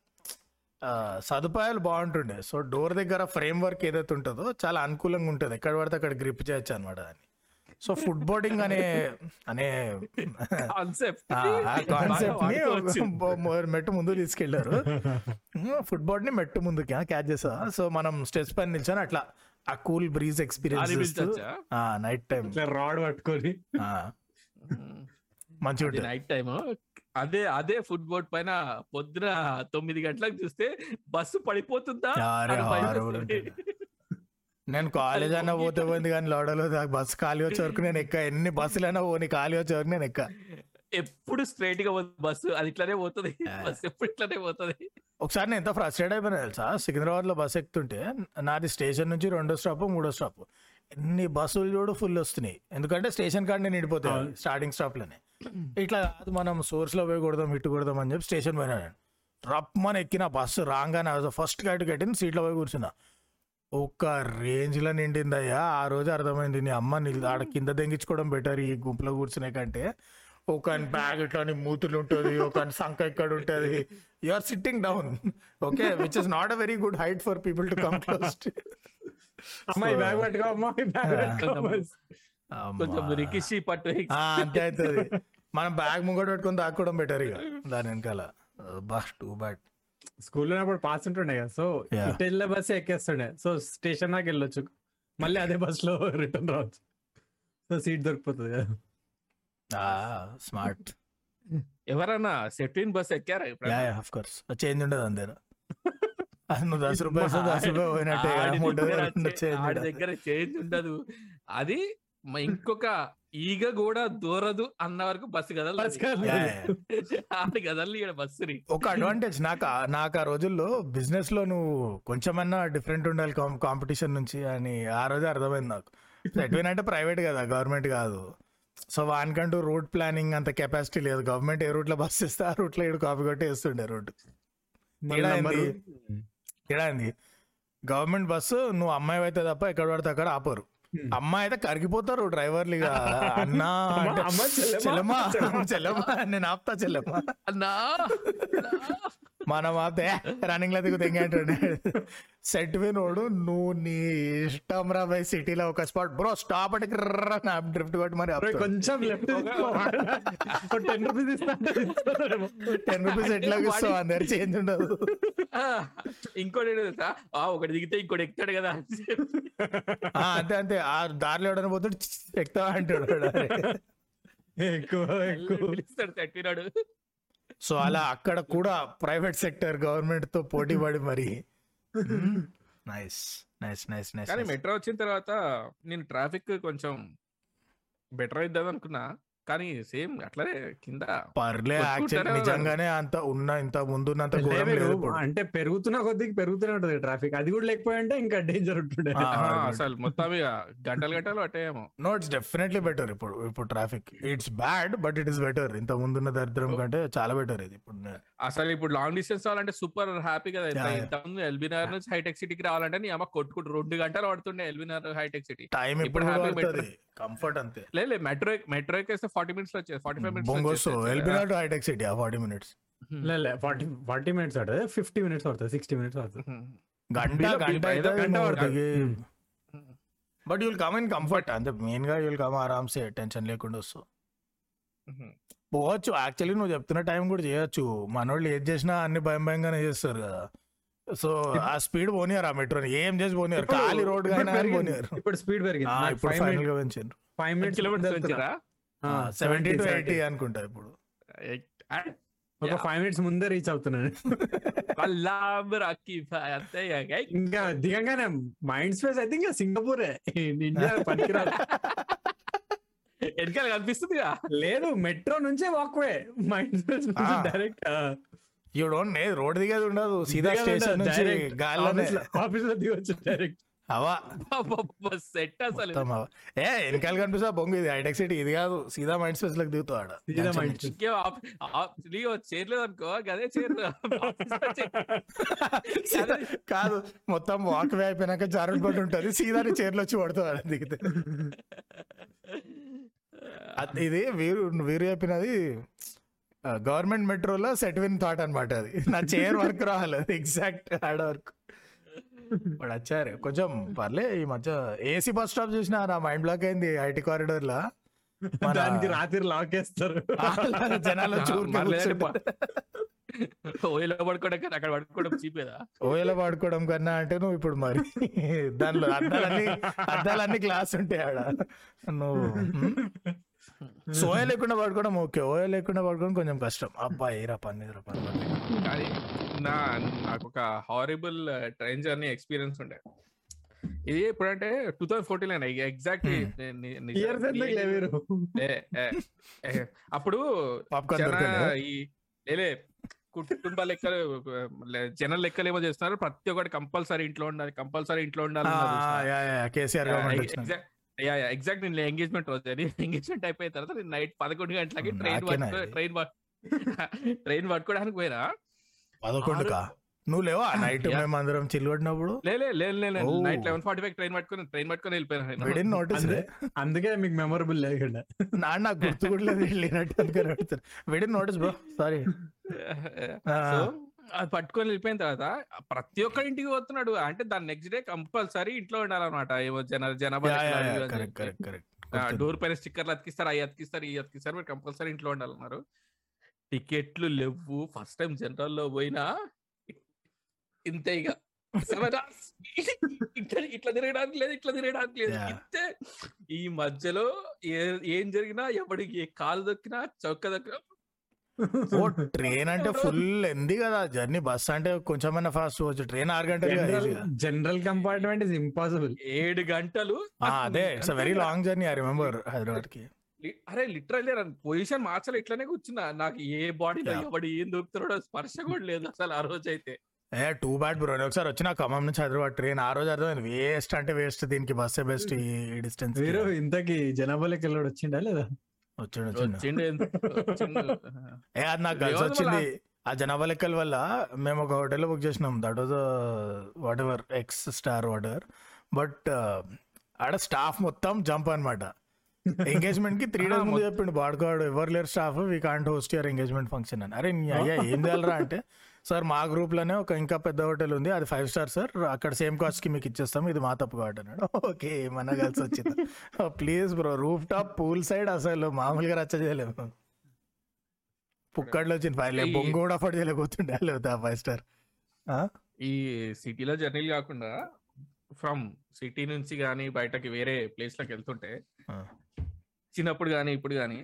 ఆ, సదుపాయాలు బాగుంటుండే. సో డోర్ దగ్గర ఫ్రేమ్ వర్క్ ఏదైతే ఉంటుందో చాలా అనుకూలంగా ఉంటుంది. ఎక్కడ పడితే అక్కడ గ్రిప్ చేయొచ్చు అనమాట దాన్ని. సో ఫుడ్ బోర్డింగ్ అనే అనే కాన్సెప్ట్. మెట్టు ముందు తీసుకెళ్ళారు ఫుడ్ బోర్డ్ని మెట్టు ముందు క్యాచ్ చేసా. సో మనం స్టెప్స్ పైన నిల్చొని అట్లా ఆ cool breeze experience? Night time rod పట్టుకొని. మంచిగా ఉంటుంది నైట్ టైమ్. అదే అదే ఫుడ్ బోర్డ్ పైన పొద్దున తొమ్మిది గంటలకు చూస్తే బస్సు పడిపోతుందా అరే, అని భయం horrible వేస్తుంది. నేను కాలేజ్ అయినా పోతే పోయింది కానీ లోడలో బస్సు ఖాళీ వచ్చే వరకు నేను ఎక్క. ఎన్ని బస్సులైనా పోనీ ఖాళీ వచ్చే వరకు నేను ఎక్క. ఎప్పుడు స్ట్రైట్గా పోతుంది బస్సు? అది ఇట్లానే పోతుంది. బస్సు ఎప్పుడు ఇట్లానే పోతుంది? ఒకసారి నేను ఎంత ఫ్రస్ట్రేట్ అయిపోయినా తెలుసా? సికింద్రాబాద్లో బస్ ఎక్కుతుంటే నాది స్టేషన్ నుంచి రెండో స్టాప్ మూడో స్టాప్ ఎన్ని బస్సులు చూడు ఫుల్ వస్తున్నాయి. ఎందుకంటే స్టేషన్ కాడనే నిండిపోతాయి స్టార్టింగ్ స్టాప్లోనే. ఇట్లా కాదు మనం సోర్స్లో పోయి కొడదాం ఇటు కొడదాం అని చెప్పి స్టేషన్ పోయినా నేను. రప్పమని ఎక్కిన బస్సు రాగానే ఫస్ట్ గైట్ కట్టింది సీట్లో పోయి కూర్చున్నా. ఒక్క రేంజ్లో నిండిందయ్యా. ఆ రోజు అర్థమైంది. నీ అమ్మ నీ ఆడ కింద దెంగించుకోవడం బెటర్ ఈ గుంపులో కూర్చునే కంటే. ఒక బ్యాగ్ ఇట్లా నీ మూతులు ఉంటుంది ఒక సంఖ ఇక్కడ ఉంటుంది. You are sitting down okay which is not a very good height for people to come close అమ్మాయి బ్యాగ్ పట్టుకో అమ్మాయి కొంచెం రికిషి పట్టు అంతే అవుతుంది. మనం బ్యాగ్ ముంగట పెట్టుకొని దాక్కోవడం బెటర్ ఇక. దాని వెనకాల. బా టూ బ్యాడ్ స్కూల్లో ఉన్నప్పుడు పాస్ ఉంటుండే కదా. So Yeah. ఇటు వెళ్ళే బస్ ఎక్కేస్తుండే. సో స్టేషన్ దాకా వెళ్ళొచ్చు. మళ్ళీ అదే బస్లో రిటర్న్ రావచ్చు. సో సీట్ దొరికిపోతుంది కదా. స్మార్ట్ ఎవరన్నా సెట్విన్ బస్ ఎక్కారా ఆఫ్ కోర్స్ చేంజ్ ఉండదు అందరు నువ్వు దశ రూపాయలు దశ రూపాయలు పోయినట్టే దగ్గర చేంజ్ ఉండదు. అది ఇంకొక ఈగ కూడా దూరదు అన్న వరకు బస్సు. ఆడి కదలి బస్సుని. ఒక అడ్వాంటేజ్ నాకు ఆ- నాకు ఆ రోజుల్లో బిజినెస్లో నువ్వు కొంచెమన్నా డిఫరెంట్ ఉండాలి కాంపిటీషన్ నుంచి అని ఆ రోజు అర్థమైంది నాకు. ఎట్వైనా అంటే ప్రైవేట్ కదా గవర్నమెంట్ కాదు. సో వానికంటూ రూట్ ప్లానింగ్ అంత కెపాసిటీ లేదు. గవర్నమెంట్ ఏ రూట్లో బస్ ఇస్తే ఆ రూట్లో ఇటు కాపీ కొట్టి వేస్తుండే రూట్ అండి గవర్నమెంట్ బస్సు నువ్వు అమ్మాయి అయితే తప్ప ఎక్కడ పడితే అక్కడ ఆపరు. అమ్మ అయితే కరిగిపోతారు డ్రైవర్లు ఇక అన్నా చెల్లెమ్మ. చెల్లెమ్మ నేను ఆపుతా చెల్లెమ్మ. అన్నా. మనం ఆపితే రన్నింగ్లో దిగు తెంగంటాడు సెట్ వినోడు నువ్వు నీ ఇష్టం రా బై సిటీలో ఒక స్పాట్ బ్రో స్టాప్ అంటే డ్రిఫ్ట్ కొట్టి మరి కొంచెం లెఫ్ట్ టెన్ రూపీస్ ఇస్తాను టెన్ రూపీస్ ఎట్లా ఇస్తావు అందరు చేంజ్ ఉండదు. ఇంకోటి తెలుసా? ఆ, ఒకటి దిగితే ఇంకోటి ఎక్కుతాడు కదా అంతే అంతే. ఆ దారిలో ఎవడని పోతుంటే ఎక్కుతావా అంటాడు ఎక్కువ ఎక్కువ. పిలుస్తాడు తట్టినాడు. సో అలా అక్కడ కూడా ప్రైవేట్ సెక్టర్ గవర్నమెంట్తో పోటీ పడి మరి. నైస్ నైస్ నైస్ నైస్ కానీ మెట్రో వచ్చిన తర్వాత నేను ట్రాఫిక్ కొంచెం బెటర్ అయిద్దాం అనుకున్నా. కానీ సేమ్ అట్లనే కింద పర్లే యాక్చువల్? నిజంగానే అంత ఉన్న ఇంత ముందున్నంత అంటే పెరుగుతున్న కొద్దికి పెరుగుతూనే ఉంటది ట్రాఫిక్ అది కూడా లేకపోయి అంటే ఇంకా డేంజర్ ఉంటుండే. అసలు మొత్తం ఇక గంటలు గంటలు పట్టాయేమో. నో ఇట్స్ డెఫినెట్లీ బెటర్ ఇప్పుడు ఇప్పుడు traffic it's bad but it is better ఇంత ముందున్న దరిద్రం కంటే చాలా బెటర్ ఇది ఇప్పుడు. అసలు ఇప్పుడు లాంగ్ డిస్టెన్స్ రావాలంటే సూపర్ హ్యాపీ కదా. yeah. ఇంతకుముందు ఎల్బీ నగర్ నుంచి హైటెక్ సిటీకి రావాలంటే నీ అమ్మ కొట్టుకుంటూ రెండు గంటలు పడుతుండే LB Nagar hitech city time ఇప్పుడు పడుతుంది. కంఫర్ట్ అంతే. లేదు మెట్రో మెట్రో ఎక్కేస్తే ఫార్టీ మినిట్స్లో forty five బొంగోసు minutes Hitech City forty minutes. లే ఫార్టీ ఫార్టీ మినిట్స్ పడుతుంది ఫిఫ్టీ మినిట్స్ పడుతుంది సిక్స్టీ మినిట్స్ పడుతుంది. గంట గంట పడుతుంది. But you'll come in comfort అంతే మెయిన్గా యుల్ కమ్ ఆరామ్సే టెన్షన్ లేకుండా వస్తావు పోవచ్చు యాక్చువల్లీ నువ్వు చెప్తున్న టైం కూడా చేయొచ్చు. మనోళ్ళు ఏది చేసినా అన్ని భయం భయంగానే చేస్తారు కదా. సో ఆ స్పీడ్ పోనీయారు ఆ మెట్రోని ఏం చేసి పోనీయారు? ఖాళీ రోడ్ ఇప్పుడు స్పీడ్ పెరిగింది. ఇప్పుడు ఫైనల్గా పెంచారు ఫైవ్ మినిట్స్ కిలోమీటర్స్ వచ్చిరా సెవెంటీ టు ఎయిటీ అనుకుంటా ఇప్పుడు. ఒక ఫైవ్ మినిట్స్ ముందే రీచ్ అవుతున్నాను. ఇక. దిగంగానే మైండ్ స్పేస్ అయితే ఇంకా సింగపూరే. ఇండియా పనికిరాదు. వెనకాల కనిపిస్తుందిగా. లేదు మెట్రో నుంచే walkway mind space. Direct you don't నే రోడ్ దిగేది ఉండదు. సీదా స్టేషన్ నుంచి గాల్లోనే. ఆఫీస్లో దిగొచ్చు డైరెక్ట్ హవా సెట్ అసలు. ఏ వెనకాల కనిపిస్తా బొంగు ఇది. హైటెక్ సిటీ ఇది కాదు. సీదా మైండ్ స్పేస్లోకి దిగుతావు ఆడ. సీదా నీకు చేరలేదు అనుకో అదే చేరు సీదా- కాదు మొత్తం వాక్ వే అయిపోయినాక జారుడు పడి ఉంటది. సీదా చైర్లో వచ్చి పడుతుంది ఆడ దిగితే. అది- ఇది వీరు వీరు చెప్పినది గవర్నమెంట్ మెట్రోలో సెట్ విన్ థాట్ అనమాట అది. నా చైర్ వర్క్ రావాలి. ఎగ్జాక్ట్ ఆడ వర్క్. వాడు వచ్చారు కొంచెం పర్లే ఈ మధ్య ఏసీ బస్ స్టాప్ చూసిన నా మైండ్ బ్లాక్ అయింది ఐటీ కారిడోర్ లా దానికి రాత్రి లాక్ వేస్తారు. జనాలు. ఓయిలో పడుకోవడం కదా అక్కడ పడుకోవడం చీపేదా? ఓయలో వాడుకోవడం కన్నా అంటే నువ్వు ఇప్పుడు మరి దానిలో అద్దాలన్నీ అద్దాలన్నీ గ్లాస్ ఉంటాయి ఆడ. నువ్వు సోయ లేకుండా పడుకోవడం ఓకే. ఓయ లేకుండా పడుకోవడం కొంచెం కష్టం. అబ్బా ఏరా పని ఏరా పని కానీ నా నాకు ఒక హారిబుల్ ట్రైన్ జర్నీ ఎక్స్పీరియన్స్ ఉండే. ఇది ఎప్పుడంటే two thousand fourteen exact years ఎందుకు లేవేరు? అప్పుడు ఈ లేలే కుటుంబ లెక్కలు లే- జన లెక్కలు ఏమో చేస్తున్నారు. ప్రతి ఒక్కటి కంపల్సరీ ఇంట్లో ఉండాలి కంపల్సరీ ఇంట్లో ఉండాలి గవర్నమెంట్ వచ్చిన ఎగ్జాక్ట్ నేను ఎంగేజ్మెంట్ రోజు అది. ఎంగేజ్మెంట్ అయిపోయిన తర్వాత నేను నైట్ పదకొండు గంటలకి ట్రైన్? ట్రైన్ ట్రైన్ పట్టుకోవడానికి పోయినా? పదకొండుకా? నువ్వు లేవా? Night Yeah. మేము అందరం చిల్లు పడినప్పుడు లేలే లేదు లేదు Oh. Night eleven forty five train పట్టుకొని ట్రైన్ పట్టుకొని వెళ్ళిపోయాను విడిన్ నోటీస్ అందే అందుకే మీకు మెమొరబుల్ లేకుండా. నా నాకు గుర్తు కూడా లేదు వెళ్ళినట్టు అనుకుని అడుగుతాను within notice bro sorry so అది పట్టుకొని వెళ్ళిపోయిన తర్వాత ప్రతి ఒక్క ఇంటికి పోతున్నాడు. అంటే దాని నెక్స్ట్ డే కంపల్సరీ ఇంట్లో ఉండాలన్నమాట. ఏమో జన జనాభా ఇవి డోర్ పైన స్టిక్కర్లు అతికిస్తారు అవి అతికిస్తారు ఈ అతికిస్తారు. మీరు కంపల్సరీ ఇంట్లో ఉండాలన్నారు. టికెట్లు లేవు. ఫస్ట్ టైం జనరల్లో పోయినా ఇంతే ఇక. ఇట్లా ఇట్లా తిరగడానికి లేదు ఇట్లా తిరగడానికి లేదు. ఇంతే. ఈ మధ్యలో ఏ- ఏం జరిగినా ఎవడికి కాలు దొక్కినా చౌక దొక్కినా ఓ ట్రైన్ అంటే ఫుల్ ఎంది కదా. జర్నీ బస్ అంటే కొంచెమైనా ఫాస్ట్ పోవచ్చు. ట్రైన్ ఆరు గంటలు జనరల్ కంపార్ట్మెంట్ ఇస్ ఇంపాసిబుల్. ఏడు గంటలు. ఆ, అదే it's very long journey I remember హైదరాబాద్కి అరే లిటరల్లీ పొజిషన్ మార్చాలి ఇట్లానే కూర్చున్నా. నాకు ఏ బాడీలో Yeah. ఎవడు ఏం దొరుకుతున్నాడో స్పర్శ కూడా లేదు అసలు ఆ రోజు అయితే ఏ టూ బ్యాడ్ బ్రో ఒకసారి వచ్చిన ఖమ్మం నుంచి హైదరాబాద్ ట్రైన్ ఆ రోజు అర్థమైంది. వేస్ట్ అంటే వేస్ట్ దీనికి బస్సే బెస్ట్ ఈ డిస్టెన్స్ మీరు ఇంతకి జనాభా వెళ్ళాడు వచ్చిండా లేదా? వచ్చాడు వచ్చిండు. ఏ అది నాకు కలిసి వచ్చింది. ఆ జనాభా లెక్కల వల్ల మేము ఒక హోటల్లో బుక్ చేసినాం. That was whatever X star whatever but ఆడ స్టాఫ్ మొత్తం జంప్ అనమాట ఎంగేజ్మెంట్కి త్రీ డేస్ ముందు చెప్పిండు బాడుకోడు ఎవరు లేరు staff we can't host your engagement function అని. అరే అయ్యా ఏం చేయాలరా అంటే సార్ మా గ్రూప్లోనే ఒక ఇంకా పెద్ద హోటల్ ఉంది. అది ఫైవ్ స్టార్ సార్. అక్కడ సేమ్ కాస్ట్కి మీకు ఇచ్చేస్తాం. ఇది మా తప్పు కాబట్టి అన్నాడు. ఓకే ఏమన్నా కలిసి వచ్చింది? Please bro roof top pool side అసలు మామూలుగా రచ్చ చేయలేము. పుక్కడ్లో వచ్చింది ఫైవ్ ఈ- బొంగు కూడా అఫోర్డ్ చేయలేకపోతుండే లేదా ఫైవ్ స్టార్. ఈ సిటీలో జర్నీలు కాకుండా ఫ్రమ్ సిటీ నుంచి కానీ బయటకి వేరే ప్లేస్లకు వెళ్తుంటే చిన్నప్పుడు కానీ ఇప్పుడు కానీ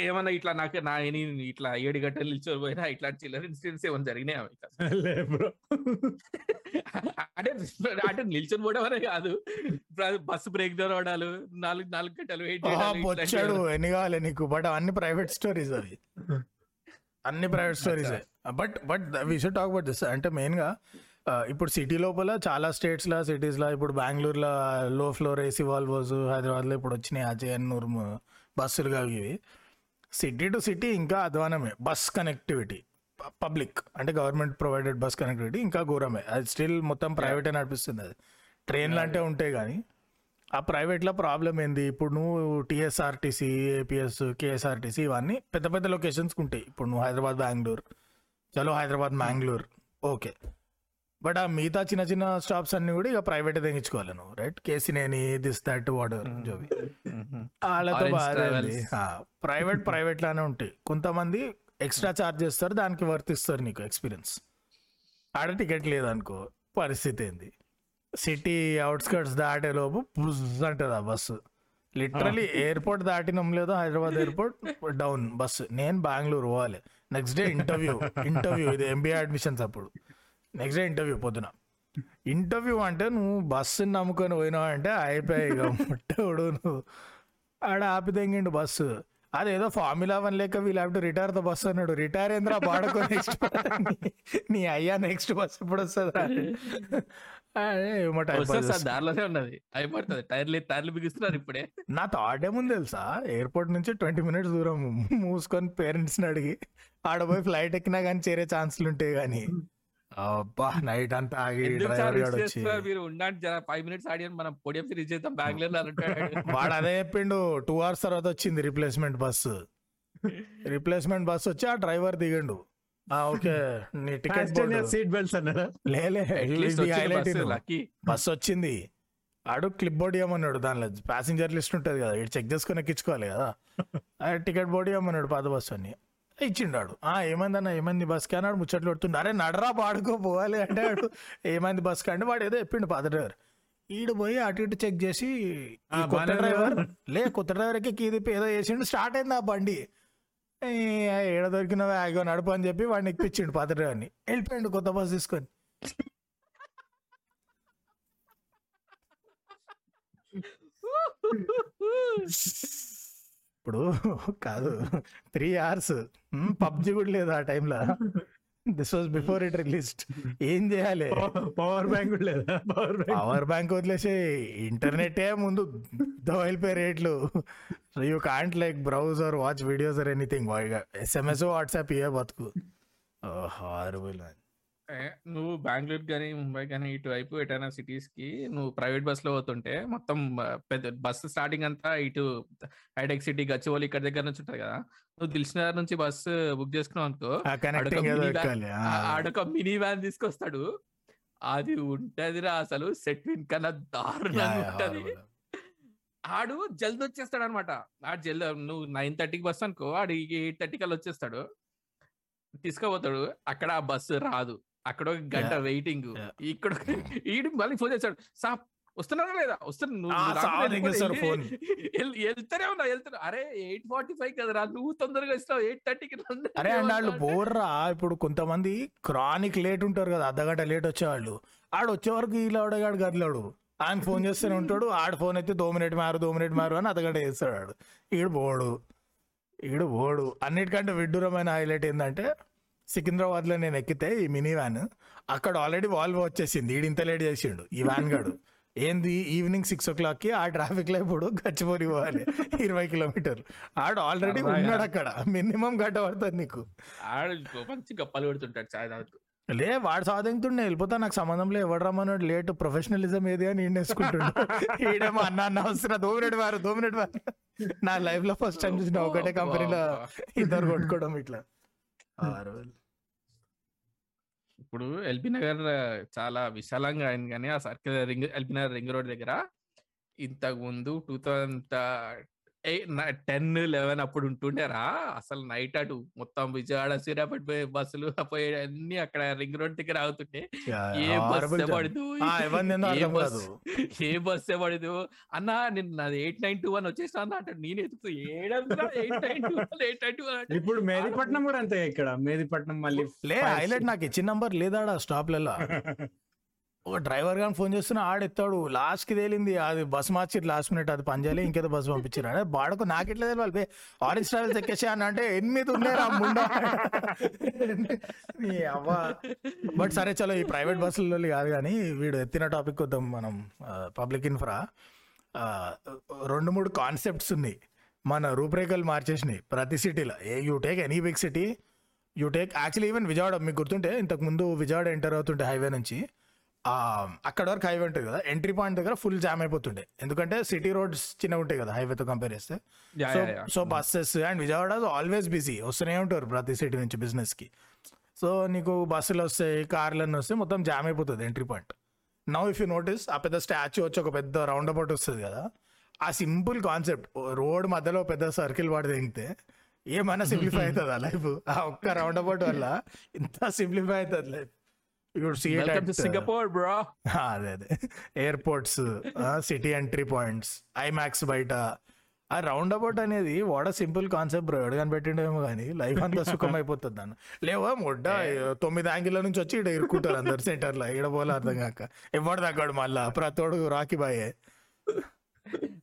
ఏమన్నా ఇట్లా నాకు నా నేను ఇట్లా ఏడు గంటలు నిల్చొని పోయినా ఇట్లాంటి చిల్లర ఇన్సిడెంట్స్ ఏమైనా జరిగినాయి అంటే అంటే నిల్చొని పోవడం అనే కాదు. బస్సు బ్రేక్ డౌన్ అవడాలు నాలుగు నాలుగు గంటలు వచ్చాడు ఎన్ని కావాలి నీకు? బట్ అన్ని ప్రైవేట్ స్టోరీస్ అవి. అన్ని private stories. But but we should talk about this అంటే మెయిన్గా ఆ, ఇప్పుడు సిటీ లోపల చాలా స్టేట్స్ లా సిటీస్ లా ఇప్పుడు బెంగళూరులో లో ఫ్లోర్ ఏసీ వాల్వోస్ హైదరాబాద్లో ఇప్పుడు వచ్చినాయి. అజయన్ నూర్మ్ బస్సులు కావు ఇవి. సిటీ టు సిటీ ఇంకా అధ్వానమే. Bus connectivity. పబ్లిక్. అంటే గవర్నమెంట్ ప్రొవైడెడ్ బస్ కనెక్టివిటీ ఇంకా ఘోరమే. అది స్టిల్ మొత్తం ప్రైవేటే నడిపిస్తుంది అది. ట్రైన్లు అంటే ఉంటాయి కానీ ఆ ప్రైవేట్లో ప్రాబ్లం ఏంది? ఇప్పుడు నువ్వు టీఎస్ఆర్టీసీ ఏపీఎస్ కేఎస్ఆర్టీసీ ఇవన్నీ పెద్ద పెద్ద లొకేషన్స్కి ఉంటాయి. ఇప్పుడు నువ్వు హైదరాబాద్ బెంగళూరు. చలో హైదరాబాద్ మ్యాంగ్లూర్. ఓకే. బట్ ఆ మిగతా చిన్న చిన్న స్టాప్స్ అన్ని కూడా ఇక ప్రైవేట్ తెగించుకోవాలి నువ్వు రైట్ కేసినేని దిస్ దట్ వాటర్ జోవి వాళ్ళతో. ప్రైవేట్ ప్రైవేట్ లానే ఉంటాయి. కొంతమంది ఎక్స్ట్రా చార్జ్ చేస్తారు దానికి వర్తిస్తారు నీకు ఎక్స్పీరియన్స్. ఆడ టికెట్ లేదనుకో పరిస్థితి ఏంది? సిటీ అవుట్స్కర్ట్స్ దాటేలోపు పుజ్ అంటది ఆ బస్సు లిటరలీ ఎయిర్పోర్ట్ దాటినం లేదో హైదరాబాద్ ఎయిర్పోర్ట్? డౌన్ బస్సు నేను బెంగళూరు పోవాలి. నెక్స్ట్ డే ఇంటర్వ్యూ ఇంటర్వ్యూ ఇది ఎంబీఏ అడ్మిషన్స్ అప్పుడు. నెక్స్ట్ డే ఇంటర్వ్యూ పొద్దున. ఇంటర్వ్యూ అంటే నువ్వు బస్సుని నమ్ముకొని పోయినావు అంటే అయిపోయాయి ఇక ముట్టవుడు నువ్వు. ఆడ ఆపి తెంగిండు బస్సు. అదేదో ఫార్ములా వన్ లేక వీళ్ళు have to retire the bus అన్నాడు. రిటైర్ ఏంద్రా పాడుకో నెక్స్ట్ నీ? అయ్యా నెక్స్ట్ బస్ ఎప్పుడు వస్తుంది. దారిలోనే ఉన్నది. అయిపోతుంది. టైర్లు టైర్లు బిగిస్తున్నారు ఇప్పుడే. నా థాట్ ఏముంది తెలుసా? ఎయిర్పోర్ట్ నుంచి ట్వంటీ మినిట్స్ దూరం. మూసుకొని పేరెంట్స్ని అడిగి ఆడపోయి ఫ్లైట్ ఎక్కినా కానీ చేరే ఛాన్సులు ఉంటాయి కానీ అబ్బా నైట్ అంతా ఆగి డ్రైవర్ గాడు వచ్చి మీరు? ఉండండి జర ఫైవ్ మినిట్స్ ఆడియన్ మనం పొడియం రీచ్ చేద్దాం బెంగళూరు అంటాడు. వాడు అదే చెప్పిండు టూ అవర్స్ తర్వాత వచ్చింది రిప్లేస్మెంట్ బస్సు రిప్లేస్మెంట్ బస్ వచ్చి ఆ డ్రైవర్ దిగండు. ఆ ఓకే నీ టికెట్ సీట్ బెల్ట్స్ అన్నాడా? లేలే హైలైట్ లక్కీ బస్ వచ్చింది. ఆడు క్లిప్ బోర్డ్ ఇవ్వమన్నాడు దానిలో. ప్యాసింజర్ లిస్ట్ ఉంటుంది కదా ఇటు చెక్ చేసుకుని ఎక్కించుకోవాలి కదా. టికెట్ బోర్డు ఇవ్వమన్నాడు పాత బస్సు అని ఇచ్చిండాడు. ఆ ఏమైందన్న? ఏమైంది బస్కి అన్నాడు ముచ్చట్లు పెడుతుండే. అరే నడరా పాడుకో పోవాలి అంటే ఆడు ఏమైంది బస్కి అంటే వాడు ఏదో చెప్పిండు పాత డ్రైవర్. ఈడు పోయి అటు ఇటు చెక్ చేసి కొత్త డ్రైవర్. లే కొత్త డ్రైవర్కి కీ తిప్పి ఏదో చేసిండు స్టార్ట్ అయింది ఆ బండి. ఏ, ఏడ దొరికినవే ఆగో నడుపు అని చెప్పి వాడిని ఎక్కిపించిండు పాత డ్రైవర్ని. వెళ్ళిపోయిండు కొత్త బస్ తీసుకొని. ఇప్పుడు కాదు త్రీ అవర్స్ పబ్జి కూడా లేదు ఆ టైంలో this was before it released ఏం చేయాలి? పవర్ బ్యాంక్ లేదా? పవర్ బ్యాంక్ పవర్ బ్యాంక్ వదిలేసి ఇంటర్నెట్ ముందు దోయిలిపోయే రేట్లు. You can't like browse or watch videos or anything SMS WhatsApp ఇయే బతుకు. హారబుల్ ఏ, నువ్వు బెంగళూరు కానీ ముంబై కానీ ఇటువైపు ఎటైనా సిటీస్కి నువ్వు ప్రైవేట్ బస్లో పోతుంటే మొత్తం పెద్ద బస్సు స్టార్టింగ్ అంతా ఇటు హైటెక్ సిటీ గచ్చిబౌలి ఇక్కడ దగ్గర నుంచి ఉంటది కదా నువ్వు దిల్సినగర్ నుంచి బస్సు బుక్ చేసుకున్నావు అనుకో ఆడొక మినీ వ్యాన్ తీసుకొస్తాడు. అది ఉంటదిరా అసలు సెట్ విన్ కన్నా దారుణంగా ఉంటది. ఆడు జల్ది వచ్చేస్తాడు అనమాట ఆడు జల్ది నువ్వు నైన్ థర్టీకి బస్ అనుకో ఆడు ఎయిట్ థర్టీ కల్లా వచ్చేస్తాడు. తీసుకుపోతాడు అక్కడ ఆ బస్సు రాదు. అక్కడ ఒక గంట. వెయిటింగ్. ఇక్కడ ఈడు మళ్ళీ ఫోన్ చేస్తాడు సా వస్తున్నారా లేదా? వస్తున్నా నువ్వు ఆ, నువ్వు రాకపోతే సావ వెళ్ళిపోతే దిగేస్తారు వెళ్ళి- phone. వెళ్- వెళ్తానే ఉన్నా వెళ్తాను అరే ఎయిట్ ఫార్టీ ఫైవ్ కదరా నువ్వు తొందరగా ఇస్తావు ఎయిట్ థర్టీకి అరే అండ్ వాళ్ళు బోర్రా ఇప్పుడు కొంతమంది క్రానిక్ లేట్ ఉంటారు కదా అర్ధగంట లేట్ వచ్చేవాళ్ళు. ఆడు వచ్చే వరకు ఈ లవడగాడు గదిలాడు ఆయన ఫోన్ చేస్తూనే ఉంటాడు ఆడ ఫోన్ అయితే దో మినిట్ మారు దో మినిట్ మారు అని అర్ధగంట చేస్తాడు ఆడు. ఈడు బోడు. ఈడు బోడు. అన్నిటికంటే విడ్డూరమైన హైలైట్ ఏంటంటే సికింద్రాబాద్లో నేను ఎక్కితే ఈ మినీ వ్యాన్ అక్కడ ఆల్రెడీ వాల్వ్ వచ్చేసింది. ఈడు ఇంత లేట్ చేసిండు ఈ వ్యాన్ గాడు. ఏంది? ఈవినింగ్ సిక్స్ ఓ క్లాక్కి ఆ ట్రాఫిక్లో ఇప్పుడు గచ్చిపోరి పోవాలి. ఇరవై కిలోమీటర్లు. ఆడు ఆల్రెడీ. ఉన్నాడు అక్కడ. మినిమం గంట పడుతుంది నీకు. ఆడు మంచి గప్పలు పెడుతుంటాడు చాయ్ తాగుతూ లే వాడు సాధింతుండే వెళ్ళిపోతా నాకు సంబంధం లేదు. ఎవడు రమ్మన్నాడు లేట్. ప్రొఫెషనలిజం ఏది అని ఈయన వేసుకుంటుండే. ఈడేమో అన్న అన్న వస్తున్నా. దోమినెట్ వారు దోమినెట్ వారు. నా లైఫ్లో ఫస్ట్ టైం చూసిన ఒకటే కంపెనీలో ఇద్దరు కొట్టుకోవడం ఇట్లా. ఇప్పుడు ఎల్బీ నగర్ చాలా విశాలంగా అయింది కానీ ఆ circle ring LB Nagar ring road దగ్గర ఇంతకు ముందు టూ థౌజండ్ టెన్ లెవెన్ అప్పుడు ఉంటుండేరా. అసలు నైట్ అటు మొత్తం విజయవాడ సూర్యాపేట పోయే బస్సులు పోయే అన్ని అక్కడ రింగ్ రోడ్ దగ్గర యా, ఏ బస్ horrible job. పడదు. ఏ బస్ ఏ బస్ పడదు. అన్న నేను నాది ఎయిట్ నైన్ టూ వన్ వచ్చేసిన అన్న అంటే నేను ఎదుగుతూ ఏడంతా eight nine two one eight nine two one ఇప్పుడు మేదిపట్నం కూడా అంతే ఇక్కడ. మేదిపట్నం మళ్ళీ లే హైలైట్ నాకు. ఇచ్చిన నంబర్ లేదాడా స్టాప్లలో ఒక డ్రైవర్ గాని ఫోన్ చేస్తున్నా ఆడెత్తాడు. లాస్ట్కి తేలింది. అది బస్ మార్చి లాస్ట్ మినిట్ అది పనిచేయాలి ఇంకేదో బస్ పంపించారు అంటే బాడకు నాకు ఎట్లా తెలియాలి ఆరెంజ్ ట్రావెల్స్ ఎక్కేసా అని అంటే ఎనిమిది ఉన్నారా ముండా. అవ్వ. బట్ సరే చలో ఈ ప్రైవేట్ బస్సులలో కాదు కానీ వీడు ఎత్తిన టాపిక్ వద్దాం మనం పబ్లిక్ ఇన్ఫ్రా రెండు మూడు కాన్సెప్ట్స్ ఉన్నాయి. మన రూపురేఖలు మార్చేసినాయి ప్రతి సిటీలో ఏ you take any big city you take actually even Vijayawada మీకు గుర్తుంటే ఇంతకు ముందు విజయవాడ ఎంటర్ అవుతుంటే హైవే నుంచి అక్కడ వరకు హైవే ఉంటుంది కదా ఎంట్రీ పాయింట్ దగ్గర ఫుల్ జామ్ అయిపోతుండే. ఎందుకంటే సిటీ రోడ్స్ చిన్నగా ఉంటాయి కదా హైవేతో కంపేర్ చేస్తే. So buses and Vijayawada always busy వస్తూనే ఉంటారు ప్రతి సిటీ నుంచి business కి. సో నీకు బస్సులు వస్తాయి కార్లు అన్నీ వస్తాయి మొత్తం జామ్ అయిపోతుంది entry point now if you notice ఆ పెద్ద స్టాచ్యూ వచ్చి ఒక పెద్ద రౌండ్ అబౌట్ వస్తుంది కదా ఆ సింపుల్ కాన్సెప్ట్ రోడ్ మధ్యలో పెద్ద సర్కిల్ వాడి తెగితే ఏమైనా సింప్లిఫై అవుతుందా లైఫ్ ఆ ఒక్క రౌండ్ అబౌట్ వల్ల ఇంత సింప్లిఫై అవుతుంది లైఫ్ సింగపూర్ బ్రో అదే అదే. Airports city entry points IMAX బయట. ఆ రౌండ్ అబౌట్ అనేది వాడ సింపుల్ కాన్సెప్ట్ బ్రో ఎవడు కనిపెట్టిండేమో కానీ లైఫ్ అంతా సుఖం అయిపోతుంది దాన్ని లేవా మొడ్డ తొమ్మిది యాంగిల్ నుంచి వచ్చి ఇక్కడ ఇరుక్కుంటారు అందరు సెంటర్లో ఇక్కడ పోలే అర్థం కాక. ఎవడు తగ్గాడు మళ్ళా? ప్రతోడు రాకి బాయే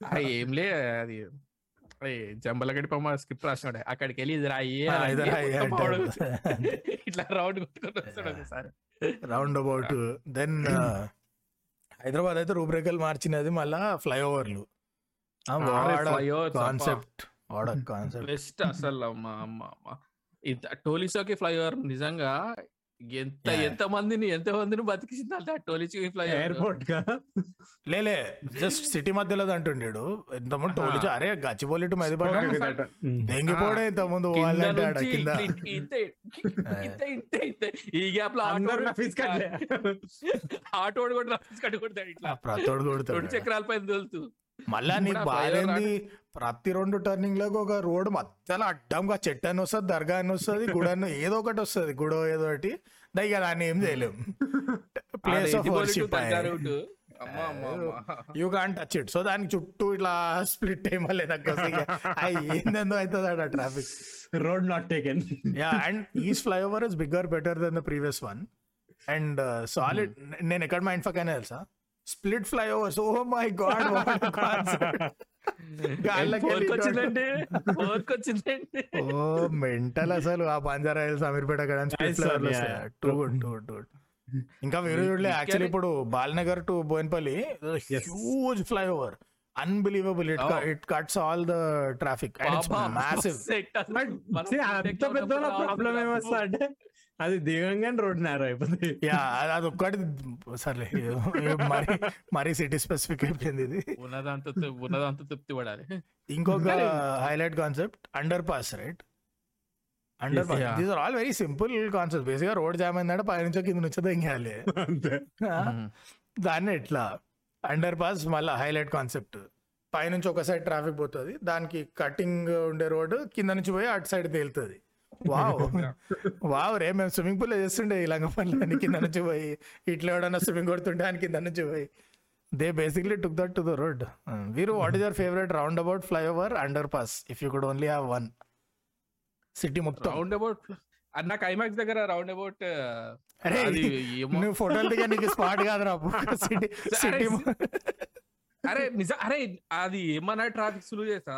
ఆ, ఏంలే అది జంబలగడి పొమ్మ స్క్రిప్ట్ రాసినాడు. అక్కడికి వెళ్ళి ఇది రాయి ఇట్లా రౌండ్ కొట్టుకొని వస్తాడు ఒకసారి. Round about. దెన్ హైదరాబాద్ అయితే రూపురేఖలు మార్చినది మళ్ళా ఫ్లైఓవర్లు. కాన్సెప్ట్. వాడ కాన్సెప్ట్. బెస్ట్ అసలు అమ్మ అమ్మ అమ్మ. ఇది టోలీసోకి ఫ్లైఓవర్ నిజంగా ఎంత. ఎంత మందిని ఎంత మందిని బతికించింది అంటే ఫ్లైఓవర్ ఎయిర్పోర్ట్గా లేలే జస్ట్ సిటీ మధ్యలో అంటుండేడు. ఇంతకుముందు టోలీ అరే గచ్చిపోలి టు మెదిపడ్డ దెంగిపోడే ఇంతకుముందు వాళ్ళంటే ఆడ కింద. ఈ గ్యాప్లో ఆటోడు కూడా ఇట్లా. ప్రతోడు రెండు కొడుతాడు చక్రాల పైన తోలుతూ. మళ్ళా నీకు బాగాలేంది ప్రతి రెండు టర్నింగ్లకు ఒక రోడ్ మధ్యలో అడ్డంగా చెట్టు అని వస్తుంది దర్గా అని వస్తుంది గుడి అని ఏదో ఒకటి వస్తుంది గుడో ఏదో ఒకటి. దానికి దాన్ని ఏం చేయలేం. Place of worship you can't touch it so దానికి చుట్టూ ఇట్లా స్ప్లిట్ లేదా ఏందేందో అవుతుంది traffic road not taken yeah and east flyover is bigger better than the previous one and solid నేను ఎక్కడ మైండ్ ఫక్ అయినా తెలుసా? Split flyovers. Oh my god oh mental అసలు ఆ బంజారా హిల్స్ అమీర్పేట ఇంకా వేరే చూడలే యాక్చువల్లీ ఇప్పుడు Balanagar to Bowenpally huge flyover unbelievable it. It cuts all the traffic and it's massive అంత పెద్ద ప్రాబ్లం ఏమొస్తా అంటే అది దిగంగానే రోడ్ నేరో అయిపోతుంది. యా అది ఒక్కటి సర్లే మరి మరి సిటీ స్పెసిఫిక్ అయిపోయింది ఇది. ఉన్నదంతా ఉన్నదంతా తృప్తి పడాలి. ఇంకొక highlight concept underpass right underpass Yeah. These are all very simple concept బేసిక్గా రోడ్ జామ్ అయిందంటే పైనుంచో కింద నుంచో తెంగాలి దాన్ని ఎట్లా? అండర్ పాస్ మళ్ళీ హైలైట్ కాన్సెప్ట్ పైనుంచి ఒక సైడ్ ట్రాఫిక్ పోతుంది. దానికి కటింగ్ ఉండే రోడ్ కింద నుంచి పోయి అటు సైడ్ తేలుతుంది. వావ్. వావ్ రే మేము స్విమ్మింగ్ పూల్ చేస్తుండే ఈ లంగ పనులు కింద నుంచి పోయి. ఇట్లా ఎవడన్నా స్విమ్మింగ్ కొడుతుంటే అని కింద నుంచి పోయి. They basically took that to the road వీరు what is your favourite roundabout flyover underpass if you could only have one city మొత్తం. రౌండ్ అబౌట్ నాకు ఐమాక్స్ దగ్గర రౌండ్ అబౌట్ అరే నువ్వు ఫోటోలు దిగా నీకు స్పాట్ కాదురా సిటీ సిటీ అరే నిజం అరే అది ఏమన్నా ట్రాఫిక్ సులువు చేస్తా?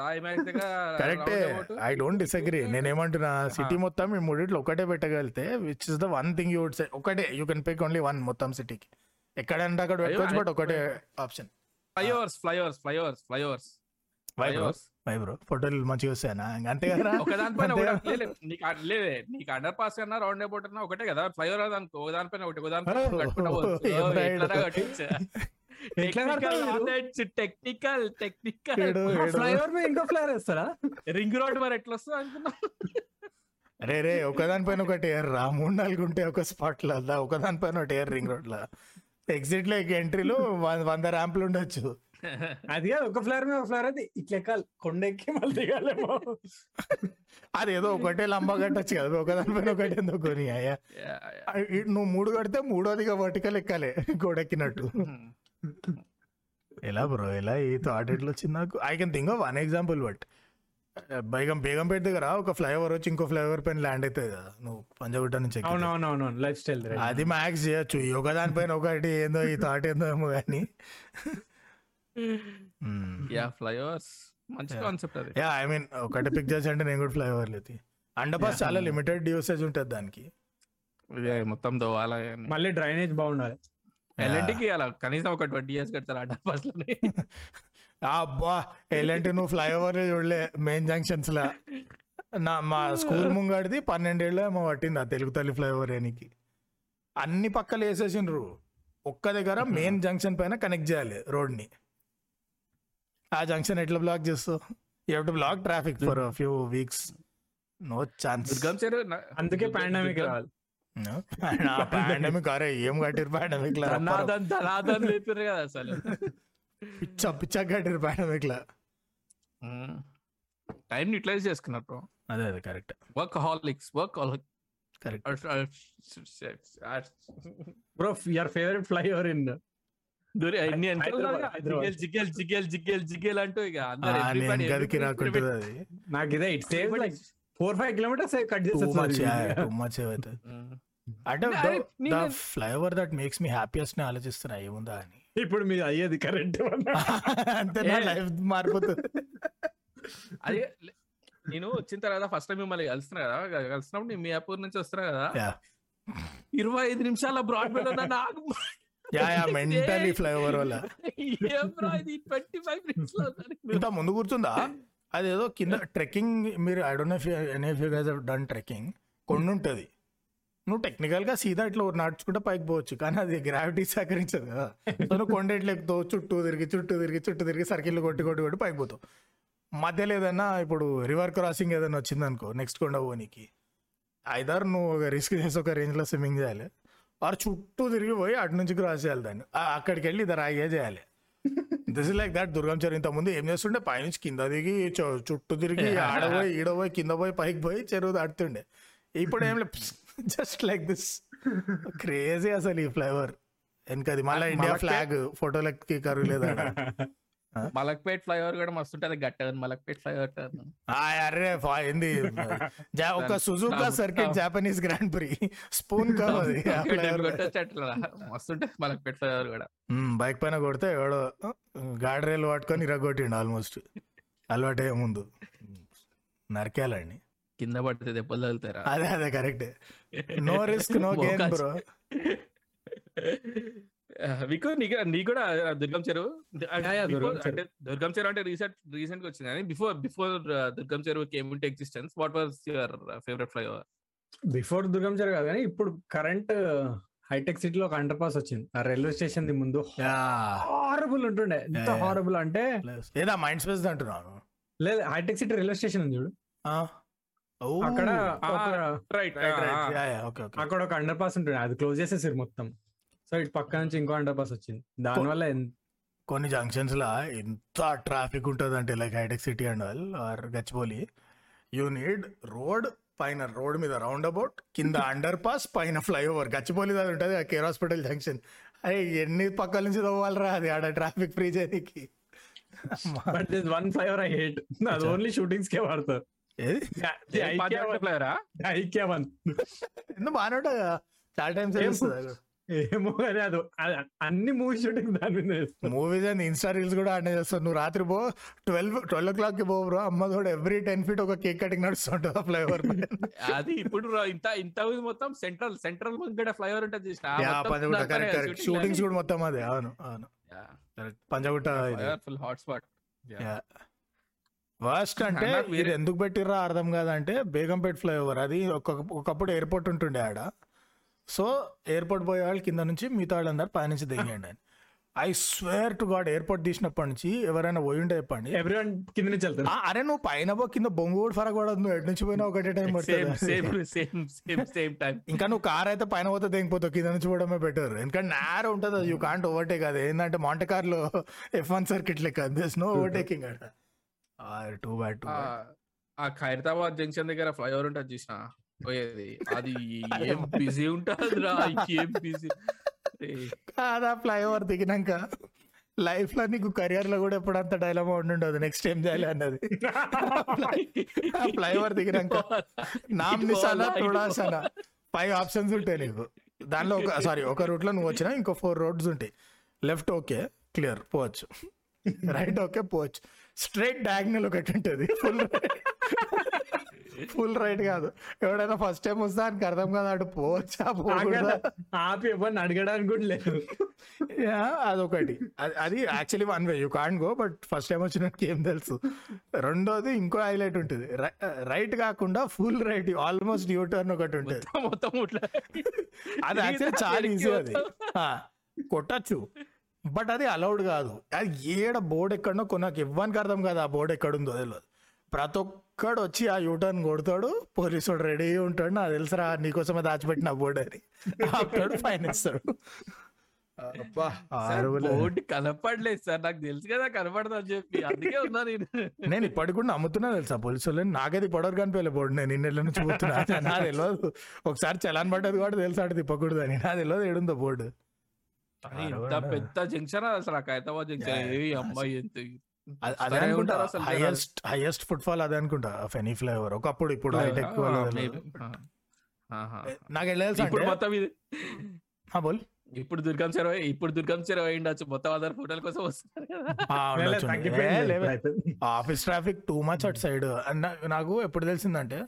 కరెక్టే. ఐ డోంట్ డిసగ్రీ నేనేమంటున్నా సిటీ మొత్తం ఈ మూడిట్లో ఒకటే పెట్టగలితే which is the one thing you would say ఒకటే. You can pick only one మొత్తం సిటీకి ఎక్కడంటే అక్కడ పెట్టుకోవచ్చు బట్ ఒకటే option flyovers flyovers flyovers flyovers Flyovers. Why bro ఫోటోలు మంచిగా వస్తాయనా? అంతే కదా? ఒక దానిపైన నీకు నీకు అండర్ పాస్ అన్నా రౌండ్ అబౌట్ అన్నా ఒకటే కదా? ఫ్లైఓవర్ దానికి ఒక దానిపైన ఒకటి ఒక దానిపైన ఒకటి ఏడు, ఏడు. ఫ్లైఓవర్ మీద ఇంకో ఫ్లైఓవర్ వేస్తారా? రింగ్ రోడ్ మరి ఎట్లా వస్తుంది అనుకున్నా రే రే ఒకదానిపైన ఒకటి ఎయిర్ రా. మూడు నాలుగు ఉంటే ఒక స్పాట్లో దా. ఒకదానిపైన ఒకటి ఎయిర్ రింగ్ రోడ్ లా ఎగ్జిట్లో ఎంట్రీలు వంద ర్యాంపులు ఉండొచ్చు. అది కాదు ఒక ఫ్లైఓవర్ మీద ఒక ఫ్లైఓవర్ అయితే ఇట్లా ఎక్కాలి. కొండ ఎక్కి మళ్ళీ దిగాలేమో. అదేదో ఒకటే లంబా కట్టచ్చు కదా. ఒకదానిపైన ఒకటి ఎందుకు కొని అయ్యా? నువ్వు మూడు కడితే మూడోదిగా వర్టికల్ ఎక్కాలి. గోడెక్కినట్టు ఎలా బ్రో ఎలా ఈ థాట్ ఎట్లా వచ్చింది నాకు? I can think of one example but Begum Begumpet దగ్గర ఒక ఫ్లైఓవర్ వచ్చి ఇంకో ఫ్లైఓవర్ పైన ల్యాండ్ అవుతుంది కదా నువ్వు పంజగుట్ట నుంచి లైఫ్ స్టైల్ అది మ్యాక్స్ చేయొచ్చు. ఈ ఒక దానిపైన ఒకటి ఏందో ఈ థాట్ ఏందో ఏమో కానీ యా ఫ్లైఓవర్స్ మంచి కాన్సెప్ట్ అది. యా ఐ మీన్ ఒకటి పిక్ చేసి అంటే నేను కూడా ఫ్లైఓవర్ లేదు అండర్ పాస్ చాలా లిమిటెడ్ యూసేజ్ ఉంటుంది దానికి. మొత్తం దోవాల మళ్ళీ డ్రైనేజ్ బాగుండాలి. ఎల్ఎన్టీకి అలా కనీసం ఒక ట్వంటీ ఇయర్స్ కడతారు పాస్లోనే. అబ్బా ఎలాంటి నువ్వు ఫ్లైఓవర్ చూడలే మెయిన్ జంక్షన్స్ లా నా మా స్కూల్ ముంగడిది పన్నెండేళ్ళు ఏమో పట్టింది ఆ తెలుగు తల్లి ఫ్లైఓవర్ ఏనికి అన్ని పక్కలు వేసేసిండ్రు. ఒక్క దగ్గర మెయిన్ జంక్షన్ పైన కనెక్ట్ చేయాలి రోడ్ని ఆ జంక్షన్ ఎట్లా బ్లాక్ చేస్తావు? You to block traffic for few weeks? No chance. అందుకే పాండమిక్ రావాలి. పాండమిక్ అరే ఏం కట్టిరు పాండమిక్ లేపారు కదా అసలు. పిచ్చ పిచ్చ కట్టిరు పాండమిక్ లా టైం యూటిలైజ్ చేసుకున్నారు బ్రో అదే అదే correct workaholics work correct bro your favourite flyover in దూరి అన్ని. జిగేల్ జిగేల్ జిగేల్ జిగేల్ అంటూ ఇక నాకు ఇదే it save like four five kilometres cut too అంటే నేను- ఫ్లైఓవర్ దట్ మేక్స్ మీ హ్యాపీయెస్ట్ని ఆలోచిస్తున్నా ఏముందా అని. ఇప్పుడు మీరు అయ్యేది కరెంట్ అంతే నా. లైఫ్ మారిపోతుంది అది నేను వచ్చిన తర్వాత ఫస్ట్ టైం మిమ్మల్ని కలుస్తున్నా కదా కలిసినప్పుడు నేను మియాపూర్ నుంచి వస్తున్నా కదా. Yeah. ఇరవై ఐదు నిమిషాల బ్రాడ్ బెల్ ఉందా నాకు యా యా మెంటలీ ఫ్లైఓవర్ వల్ల. Twenty five minutes. ఇంత ముందు కూర్చుందా? అదేదో కింద ట్రెక్కింగ్ మీరు I don't any of you guys done trekking కొండ ఉంటుంది నువ్వు టెక్నికల్గా సీదా ఇట్లా నడుచుకుంటే పైకి పోవచ్చు కానీ అది గ్రావిటీ సహకరించదు కదా. సో నువ్వు కొండ ఎక్కుతావు చుట్టూ తిరిగి చుట్టూ తిరిగి చుట్టూ తిరిగి సర్కిల్ కొట్టి కొట్టి కొట్టి పైకి పోతావు. మధ్యలో ఏదైనా ఇప్పుడు రివర్ క్రాసింగ్ ఏదైనా వచ్చిందనుకో నెక్స్ట్ కొండ పోనీకి ఐదారు నువ్వు ఒక రిస్క్ చేసి ఒక రేంజ్లో స్విమ్మింగ్ చేయాలి వారు చుట్టూ తిరిగి పోయి అటు నుంచి క్రాస్ చేయాలి దాన్ని. అక్కడికి వెళ్ళి ఇది రాగే చేయాలి. This is like that Durgam Cheruvu ముందు ఏం చేస్తుండే? పైనుంచి కింద దిగి చుట్టూ తిరిగి ఆడపోయి ఈడబోయి కింద పోయి పైకి పోయి చెరువు దాటుతుండే. ఇప్పుడు ఏం లేదు జస్ట్ లైక్ దిస్ క్రేజీ అసలు ఈ ఫ్లేవర్ వెనకది మళ్ళీ ఇండియా ఫ్లాగ్ ఫోటోలకి కరువు లేదా? మలక్పేట్ ఫ్లైఓవర్ కూడా మస్తు ఉంటది గట్ట మలక్పేట్ ఫ్లైఓవర్ టర్న్ అరే ఏంది? ఒక Suzuka circuit Japanese grand prix spoon కావాలి మస్తు ఉంటది మలక్పేట్ ఫ్లైఓవర్ కూడా. బైక్ పైన కొడితే ఎవడో గాడి రైలు పట్టుకొని ఇరగొట్టిండు ఆల్మోస్ట్ అలవాటే ముందు. నరికేయాలండి కింద పడితే దెబ్బలు తగులుతారా అదే అదే correct. No risk no gain మోకాలు- బ్రో. మీకు నీకు నీకు కూడా దుర్గం చెరువు? అంటే దుర్గం చెరువు అంటే రీసెంట్ రీసెంట్గా వచ్చింది కానీ before before Durgam Cheruvu came into existence what was your favourite flyover before Durgam Cheruvu కాదు కానీ ఇప్పుడు కరెంట్ హైటెక్ సిటీలో ఒక అండర్ పాస్ వచ్చింది. ఆ రైల్వే స్టేషన్ ది ముందు హారబుల్ ఉంటుండే. ఎంత. హారబుల్ అంటే ఏదా మైండ్ స్పేస్ అంటున్నాను లేదు హైటెక్ సిటీ రైల్వే స్టేషన్ ఉంది చూడు. అక్కడ right Right, right. Yeah, yeah, okay, okay. అక్కడ ఒక అండర్ పాస్ ఉంటుంది అది క్లోజ్ చేసేసారు మొత్తం. సో ఇటు పక్క నుంచి ఇంకో అండర్ పాస్ వచ్చింది దానివల్ల కొన్ని జంక్షన్స్ లా ఎంత ట్రాఫిక్ ఉంటుంది అంటే like hitech City and all or Gachibowli you need road పైన రోడ్ మీద రౌండ్ అబౌట్ కింద అండర్ పాస్ పైన ఫ్లైఓవర్ గచ్చిబౌలి అది ఉంటుంది ఆ కేర్ హాస్పిటల్ జంక్షన్ అయ్యి ఎన్ని పక్కల నుంచి తవ్వాలరా అది ఆడ ట్రాఫిక్ ఫ్రీ చేయడానికి but this one flyover I hate అది ఓన్లీ షూటింగ్స్ కే వాడతారు. ఏది? ఫ్లైవరా ఐక్యా వన్. ఎందుకు బాగానే ఉంటుంది కదా చాలా టైమ్స్ ఏం- ఏమో కానీ అది అన్ని మూవీ షూటింగ్ దాని మీద చేస్తారు. మూవీస్ అండ్ ఇన్స్టా రీల్స్ కూడా ఆడే చేస్తావు నువ్వు రాత్రి పో ట్వెల్వ్ ట్వెల్వ్ ఓ క్లాక్కి పో బ్రో అమ్మ కూడా ఎవ్రీ టెన్ ఫీట్ ఒక కేక్ కటింగ్ నడుస్తుంటుంది ఆ ఫ్లైఓవర్ అది ఇప్పుడు ఇంత ఇంత మొత్తం సెంట్రల్ సెంట్రల్ ముంగడ ఫ్లైఓవర్ ఉంటుంది చూసిన? షూటింగ్స్ కూడా మొత్తం అదే అవును అవును. Panjagutta full hot spot. Worst అంటే వేరే- ఎందుకు పెట్టిర్రా అర్థం కాదంటే బేగంపేట్ ఫ్లైఓవర్. అది ఒక ఒకప్పుడు ఎయిర్పోర్ట్ ఉంటుండే ఆడ. సో ఎయిర్పోర్ట్ పోయే వాళ్ళు కింద నుంచి మిగతా వాళ్ళందరూ పైనుంచి దిగండి అని. I swear to god airport తీసినప్పటి నుంచి ఎవరైనా పోయి ఉంటే చెప్పండి. ఎవ్రీవన్ కింద నుంచి వెళ్తారు. అరే నువ్వు పైన పో కింద బొంగు కూడా ఫరక్ పడదు నువ్వు ఎటు నుంచి పోయినా ఒకటే టైం పడుతుంది. ఇంకా నువ్వు కార్ అయితే పైన పోతే దిగిపోతావు కింద నుంచి పోవడమే బెటర్ ఎందుకంటే నేర ఉంటుంది యూ కాంట్ ఓవర్టేక్ అది. ఏంటంటే Monte Carlo F one circuit లెక్క. దిస్ నో ఓవర్టేకింగ్ అట టూ బ్యాడ్ టూ ఆ ఖైరతాబాద్ జంక్షన్ దగ్గర ఫ్లైఓవర్ ఉంటుంది చూసిన? పోయేది అది ఏం బిజీ ఉంటుంది రా ఏం బిజీ కాదా ఫ్లైఓవర్ దిగినాక? లైఫ్లో నీకు కెరియర్లో కూడా ఎప్పుడు అంత డైలమా ఉండుండదు నెక్స్ట్ ఏం చేయాలి అన్నది. ఫ్లైఓవర్ దిగినాక నామ్ నిశానా తుడాసనా ఫైవ్ ఆప్షన్స్ ఉంటాయి నీకు. దానిలో ఒక సారీ ఒక రూట్లో నువ్వు వచ్చినా ఇంకో ఫోర్ రోడ్స్ ఉంటాయి. లెఫ్ట్ ఓకే క్లియర్ పోవచ్చు. రైట్ ఓకే పోవచ్చు. స్ట్రైట్ డయాగ్నల్ ఒకటి ఉంటుంది ఫుల్ ఫుల్ రైట్ కాదు. ఎవడైనా ఫస్ట్ టైం వస్తా అని అర్థం కాదు అటు పోవచ్చా ఆపి ఎవరిని అడగడానికి కూడా లేదు. యా, అదొకటి. అది- అది actually one way you can't go but first time వచ్చినట్టు ఏం తెలుసు. రెండోది ఇంకో హైలైట్ ఉంటుంది. రైట్ కాకుండా full right almost U turn ఒకటి ఉంటుంది మొత్తం అది యాక్చువల్లీ చాలా ఈజీ అది. కొట్టచ్చు. బట్ అది అలౌడ్ కాదు. అది ఏడ బోర్డు ఎక్కడనో కొన్నాక ఇవ్వడానికి అర్థం కాదు ఆ బోర్డు ఎక్కడుందో తెలియదు ప్రతి ఒక్కడు వచ్చి ఆ యూటర్న్ కొడతాడు పోలీసు రెడీ ఉంటాడు నాకు తెలుసురా నీకోసమే దాచిపెట్టిన బోర్డు అని. ఆపుతాడు ఫైన్ ఇస్తాడు. బోర్డు కనపడలేదు సార్ నాకు తెలుసు కదా కనపడదు అని చెప్పి అందుకే ఉన్నా నేను. నేను ఇప్పటికి కూడా నమ్ముతున్నా తెలుసా పోలీసు వాళ్ళని? నాకైతే ఇప్పటివరకు కనిపించలే బోర్డు నేను ఇన్నెళ్ళ నుంచి పోతున్నా నా తెలియదు. ఒకసారి చలాన్ పడ్డది కూడా తెలుసు అటు తిప్పకూడదు అని నా తెలియదు ఏడుందో బోర్డు. అది ఎంత పెద్ద జంక్షన్ అసలు ఆ ఖైరతాబాద్ జంక్షన్. ఏ అమ్మాయి ఎంత అదే వస్తూనే అనుకుంటా. ఉంటారు అసలు. హైయెస్ట్ హైయెస్ట్ ఫుట్ ఫాల్ అదే అనుకుంటా. ఫెనీ ఫ్లేవర్. ఒకప్పుడు ఇప్పుడు హైటెక్. నాకు వెళ్ళాల్సి ఇప్పుడు మొత్తం ఇది. బోల్. ఇప్పుడు దుర్గం చెరువు ఇప్పుడు దుర్గం చెరువు అయి ఉండొచ్చు. మొత్తం అందరు ఫోటోల కోసం వస్తున్నారు. Office traffic too much at side. నాకు ఎప్పుడు తెలిసిందంటే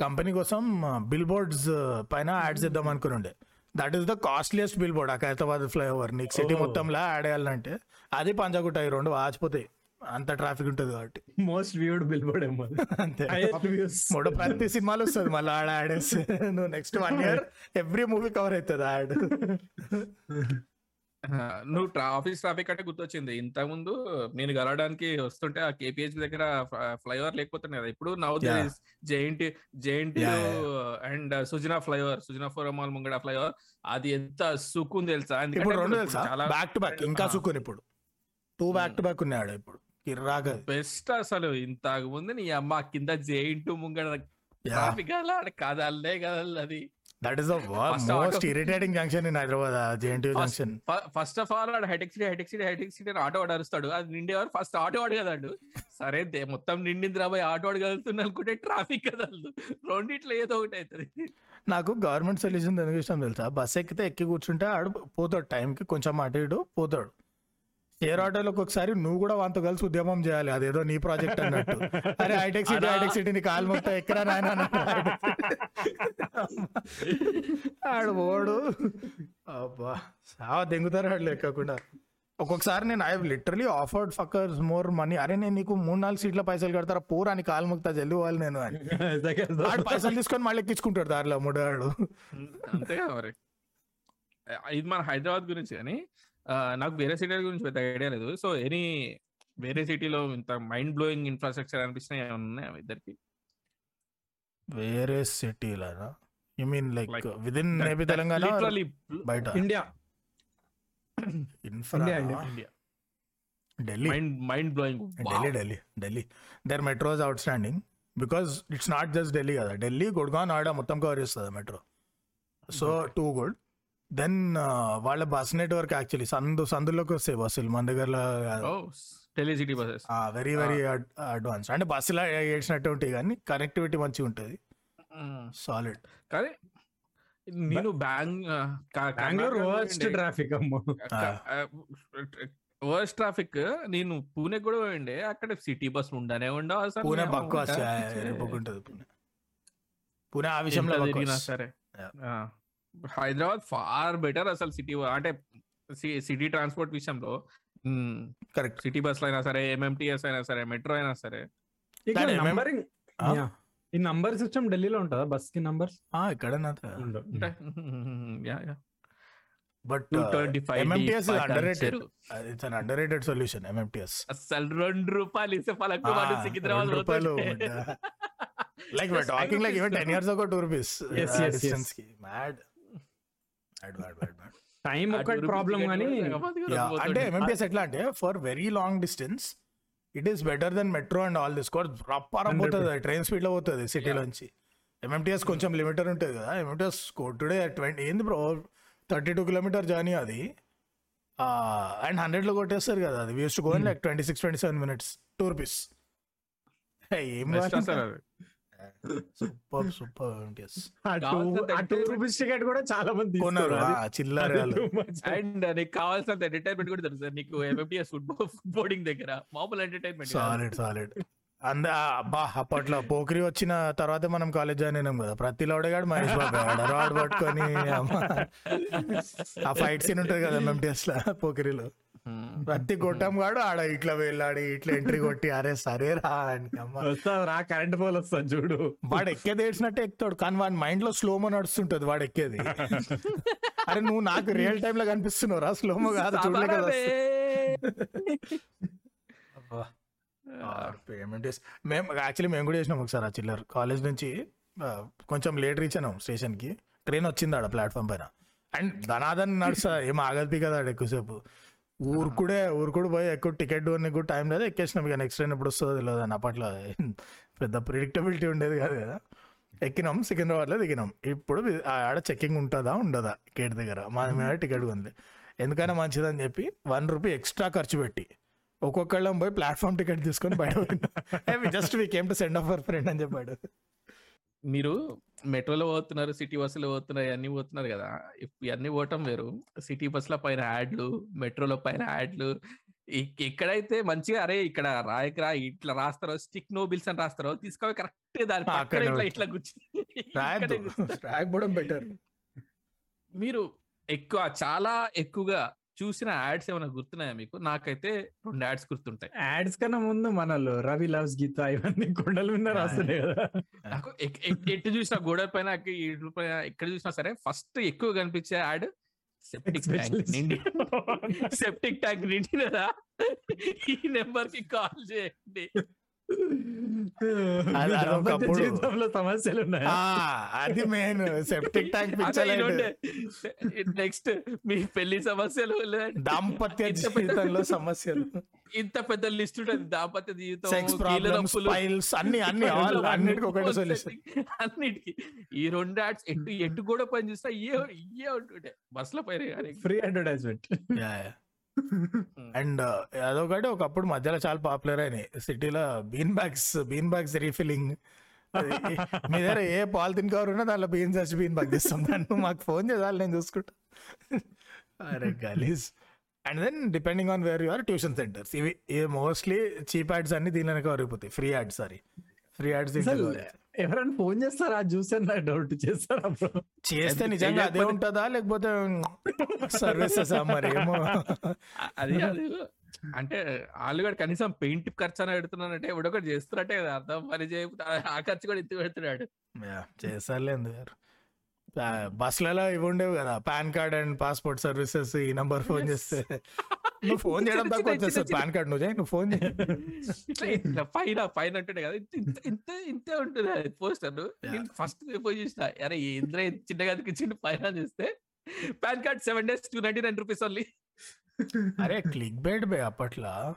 కంపెనీ కోసం బిల్ బోర్డ్స్ పైన యాడ్స్ ఇద్దాం అనుకుని ఉండే. That is the costliest billboard ఆ ఖైరతాబాద్ ఫ్లైఓవర్ నీకు సిటీ Oh. మొత్తంలో యాడ్ చేయాలంటే అది పంజాగుట్ట ఈ రెండు వాచిపోతాయి అంత ట్రాఫిక్ ఉంటుంది కాబట్టి. మోస్ట్ వ్యూడ్ బిల్ బోర్డ్ ఏమో అంతే. మూడు ప్రతి సినిమాలు వస్తుంది మళ్ళీ ఆడ యాడ్ వేస్తే నువ్వు next one year every movie cover అవుతుంది యాడ్ నువ్వు ఆఫీస్ ట్రాఫిక్ అంటే గుర్తొచ్చింది. ఇంతకు ముందు నేను కలవడానికి వస్తుంటే ఆ కేపీహెచ్ దగ్గర ఫ్లైఓవర్ లేకపోతున్నాయి కదా. ఇప్పుడు now Yeah. JNT JNT Yeah, yeah, and Sujana flyover Sujana Forum Mall ముంగడ ఫ్లైఓవర్. అది ఎంత సుక్కుని తెలుసా? ఎందుకంటే చాలా బ్యాక్ టు బ్యాక్ ఇంకా ఇప్పుడు. టూ బ్యాక్ టు బ్యాక్ ఉన్నాయి ఆడ ఇప్పుడు. బెస్ట్ అసలు. ఇంతకు ముందు నీ అమ్మ కింద జేఎన్టీ ముంగడ ట్రాఫిక్ అలా కదల్లే కదల్ అది that is the most irritating junction in Hyderabad JNT junction first of all hitech city hitech city hitech city అని ఆటో వాడు అరుస్తాడు అది నిండేవారు ఫస్ట్ ఆటో వాడు కదాడు సరే మొత్తం నిండింది రాబోయే ఆటో వాడు కదులుతున్నా అనుకుంటే ట్రాఫిక్ కదలదు రెండిట్లో ఏదో ఒకటి అవుతుంది నాకు గవర్నమెంట్ సొల్యూషన్ ఎందుకు ఇష్టం తెలుసా? బస్ ఎక్కితే ఎక్కి కూర్చుంటే ఆడు పోతాడు టైంకి కొంచెం అటు ఇటు పోతాడు. షేర్ ఆటోలోకి ఒకసారి నువ్వు కూడా వాంతో కలిసి ఉద్యమం చేయాలి. అదేదో నీ ప్రాజెక్ట్ అన్నట్టు. అరే హైటెక్ సిటీ హైటెక్ సిటీ నీ కాలు మొత్తం ఎక్కడా నాయన. ఆడు ఓడు అబ్బా సావ దెంగుతారు ఆడు ఎక్కకుండా ఒక్కొక్కసారి నేను I literally offered fuckers more money. అరే నేను నీకు మూడు నాలుగు సీట్ల పైసలు కడతారా? పూరా అని కాలు ముక్తా జల్లి పోవాలి నేను అని. ఆడు పైసలు తీసుకొని మళ్ళీ ఎక్కించుకుంటాడు దారిలో ముడాడు అంతే కదా మరి ఇది మన హైదరాబాద్ గురించి కానీ నాకు వేరే సిటీ గురించి పెద్ద ఐడియా లేదు. సో ఎనీ వేరే సిటీలో ఇంత మైండ్ బ్లోయింగ్ ఇన్ఫ్రాస్ట్రక్చర్ అనిపిస్తున్నాయి ఏమన్నా ఉన్నాయా ఇద్దరికి? వేరే సిటీలనా? You mean like with in maybe Telangana or literally బయట? India infra. India Delhi mind mind blowing Delhi Delhi Delhi their metros outstanding because it's not just Delhi కదా. ఢిల్లీ గుడ్గాన్ ఆడ మొత్తం కవర్ చేస్తుంది metro so too good then వాళ్ళ బస్ నెట్వర్క్ యాక్చువల్లీ సందు సందులోకి వస్తాయి బస్సులు మన బసెస్ వెరీ వెరీ అడ్వాన్స్ అంటే బస్సులో ఏడ్చినట్టు ఉంటాయి కానీ కనెక్టివిటీ మంచిగా ఉంటుంది. సాలిడ్ కానీ నేను బ్యాంగ్ బెంగళూరు వర్స్ట్ ట్రాఫిక్ అమ్మో. వర్స్ట్ ట్రాఫిక్ నేను పూణె కూడా పోయిండే. అక్కడ సిటీ బస్ ఉండనే ఉండవు అసలు. పూణే బక్వాస్ ఉంటా. ఉంటుంది పూణే. పూణే ఆ విషయంలో సరే. హైదరాబాద్ ఫార్ బెటర్ అసలు సిటీ అంటే సిటీ ట్రాన్స్పోర్ట్ విషయంలో. కరెక్ట్. సిటీ బస్లు అయినా సరే ఎంఎంటీఎస్ అయినా సరే మెట్రో అయినా సరే. నంబరింగ్? ఈ నంబర్ సిస్టమ్ ఢిల్లీలో ఉంటుందా? బస్కి నంబర్స్? ఆ, ఇక్కడ. But 225 MMTS underrated. It's an underrated solution MMTS అసలు రెండు రూపాయలు ఇస్తే పలకు సికింద్రాబాద్ రెండు రూపాయలు. Like we're talking like even 10 years ago 2 rupees. Yes, uh, yes, distance కి. Mad. టైం ఒకటి ప్రాబ్లం కానీ అంటే పోతుండే. ఎంఎంటిఎస్ ఎట్లా అంటే for very long distance it is better than metro and all this course రప్ప పోతుంది ట్రైన్ స్పీడ్లో పోతుంది సిటీలోంచి ఎంఎంటిఎస్ కొంచెం లిమిటర్ ఉంటుంది కదా. ఎంఎంటిఎస్ టుడే ట్వంటీ ఏంది bro thirty two kilometre journey అది అండ్ హండ్రెడ్లో కొట్టేస్తారు కదా అది. వీస్ to go like twenty six twenty seven minutes two rupees ఏం. సూపర్ సూపర్ టికెట్ కూడా చాలా మంది కొన్నారు. చిల్లర. అండ్ నీకు కావాల్సినంత ఎంటర్టైన్మెంట్ కూడా తెలుసు నీకు ఎంఎంటిఎస్ ఫుట్బాల్ బోర్డింగ్ దగ్గర మామూలు ఎంటర్టైన్మెంట్ సాలిడ్ సాలిడ్ అంద అబ్బా అప్పట్లో పోకిరి వచ్చిన తర్వాత మనం కాలేజ్ జాయిన్ అయినాం కదా. ప్రతి లోడగాడు మహేష్ బాబు రాడ్ పట్టుకొని అమ్మ. ఆ ఫైట్ సీన్ ఉంటది కదా ఎంఎంటిఎస్లో పోకిరిలో. ప్రతి గొట్టం గాడు ఆడ ఇట్లా వెళ్ళాడి ఇట్లా ఎంట్రీ కొట్టి అరే సరే రా కరెంట్ పోల్ వస్తా చూడు. వాడు ఎక్కేది ఏడ్చినట్టే ఎక్కుతాడు కానీ వాడి మైండ్లో స్లోమో నడుస్తుంటది వాడు ఎక్కేది. అరే నువ్వు నాకు రియల్ టైమ్లో కనిపిస్తున్నావు రా స్లోమో కాదు చూడలే కదా పేమెంట్ మేము యాక్చువల్లీ మేము కూడా చేసినాం ఒకసారి ఆ చిల్లర్. కాలేజ్ నుంచి కొంచెం లేట్ రీచ్ అయినాం స్టేషన్కి. ట్రైన్ వచ్చింది ఆడ ప్లాట్ఫామ్ పైన. అండ్ ధనాదన్ నడుస్తా ఏం ఆగదు కదా ఆడ ఎక్కువసేపు. ఊరుకుడే ఊరుకుడు పోయి ఎక్కువ టికెట్ కూడా టైం లేదు ఎక్కేసినాం ఇక నెక్స్ట్ ట్రైన్ ఎప్పుడు వస్తుందో తెలియదు అని అప్పట్లో. పెద్ద ప్రిడిక్టబిలిటీ ఉండేది కాదు కదా. ఎక్కినాం సికింద్రాబాద్లో దిగినాం. ఇప్పుడు ఆడ చెక్కింగ్ ఉంటుందా ఉండదా గేట్ దగ్గర? మా మీద టికెట్ ఉంది ఎందుకైనా మంచిదని చెప్పి వన్ రూపీ ఎక్స్ట్రా ఖర్చు పెట్టి ఒక్కొక్కళ్ళం పోయి ప్లాట్ఫామ్ టికెట్ తీసుకొని బయట just we came to send off our friend అని చెప్పాడు. మీరు మెట్రోలో పోతున్నారు సిటీ బస్సులో పోతున్నారు అన్ని పోతున్నారు కదా. ఇవన్నీ పోవటం వేరు. సిటీ బస్సుల పైన యాడ్లు మెట్రోల పైన యాడ్లు. ఎక్కడైతే మంచిగా అరే ఇక్కడ రాయకరా ఇట్లా రాస్తారో స్టిక్ నో బిల్స్ అని రాస్తారో తీసుకోవాలి కరెక్ట్ దాని పక్కన ఇట్లా. ఇట్లా గుచ్చి బెటర్. మీరు ఎక్కువ చాలా ఎక్కువగా చూసిన యాడ్స్ ఏమైనా గుర్తున్నాయా మీకు? నాకైతే రెండు యాడ్స్ గుర్తుంటాయి. యాడ్స్ కన్నా ముందు మనలు రవి లవ్స్ గీత ఇవన్నీ కొండల మీద రాస్తున్నాయి కదా. నాకు ఎటు చూసినా గోడ పైన ఎక్క- ఇటు పైన ఎక్కడ చూసినా సరే ఫస్ట్ ఎక్కువ కనిపించే యాడ్ సెప్టిక్ ట్యాంక్. నిండి. సెప్టిక్ ట్యాంక్ నిండినదా ఈ నెంబర్కి కాల్ చేయండి. జీవితంలో సమస్యలు ఉన్నాయి? ఆ, అది మెయిన్. సెప్టిక్ ట్యాంక్ పిచ్చలైట్ నెక్స్ట్ మీ పెళ్ళి సమస్యలు దాంపత్య జీవితంలో సమస్యలు. ఇంత పెద్ద లిస్ట్ ఉంటుంది. దాంపత్య జీవితం సెక్స్ కీళ్ళ ప్రాబ్లమ్స్ నొప్పులు, ఫైల్స్ అన్ని అన్ని అన్నిటికీ ఒకటే సొల్యూషన్ అన్నిటికి. ఈ రెండు యాడ్స్ ఎటు ఎటు కూడా పని చూస్తా ఇయే ఇయే ఉంటుండే. బస్సుల పైన కానీ. ఫ్రీ అడ్వర్టైజ్మెంట్ అండ్ అదొకటి ఒకప్పుడు మధ్యలో చాలా పాపులర్ అయినాయి. సిటీలో bean bags bean bags refilling. మీ దగ్గర ఏ పాలిథిన్ కవర్ ఉన్నా దాంట్లో బీన్ చచ్చి బీన్ బ్యాగ్ ఇస్తాం దాన్ని మాకు ఫోన్ చేయాలి నేను చూసుకుంటా. అరే గలీజ్ and then depending on where you're tuition centres. ఇవి మోస్ట్లీ చీప్ యాడ్స్ అన్ని దీనిలోనే కవర్ అయిపోతాయి. Free ads sorry. Free ads ఎవరైనా ఫోన్ చేస్తారా? చూసే నాకు డౌట్ చేస్తారా బ్రో చేస్తే నిజంగా అదే ఉంటుందా? లేకపోతే సర్వీసెస్ మరి ఏమో? అది అది అంటే వాళ్ళు కూడా కనీసం పెయింట్ ఖర్చు అని పెడుతున్నానంటే ఎవడొకటి చేస్తున్నట్టే కదా అర్థం. పని చేయకపోతే ఆ- ఖర్చు కూడా ఎత్తి పెడుతున్నాడు. యా, చేస్తారులే ఎందుకు బస్సులలో ఇవి ఉండేవి కదా. PAN card and passport services ఈ నంబర్ ఫోన్ చేస్తే. నువ్వు ఫోన్ చేయడం తక్కువ వచ్చేస్తుంది. పాన్ కార్డ్ నువ్వు నువ్వు ఫోన్ చేయి. పైన పైన కదా. ఇంత ఇంత ఉంటుంది అది పోస్టర్. నేను ఫస్ట్ పోయి చూసిన. అరే ఇంద్ర చిన్నగా చిన్న పైన చూస్తే PAN card seven days two ninety nine rupees only అరే క్లిక్ బైట్ బే అప్పట్లో.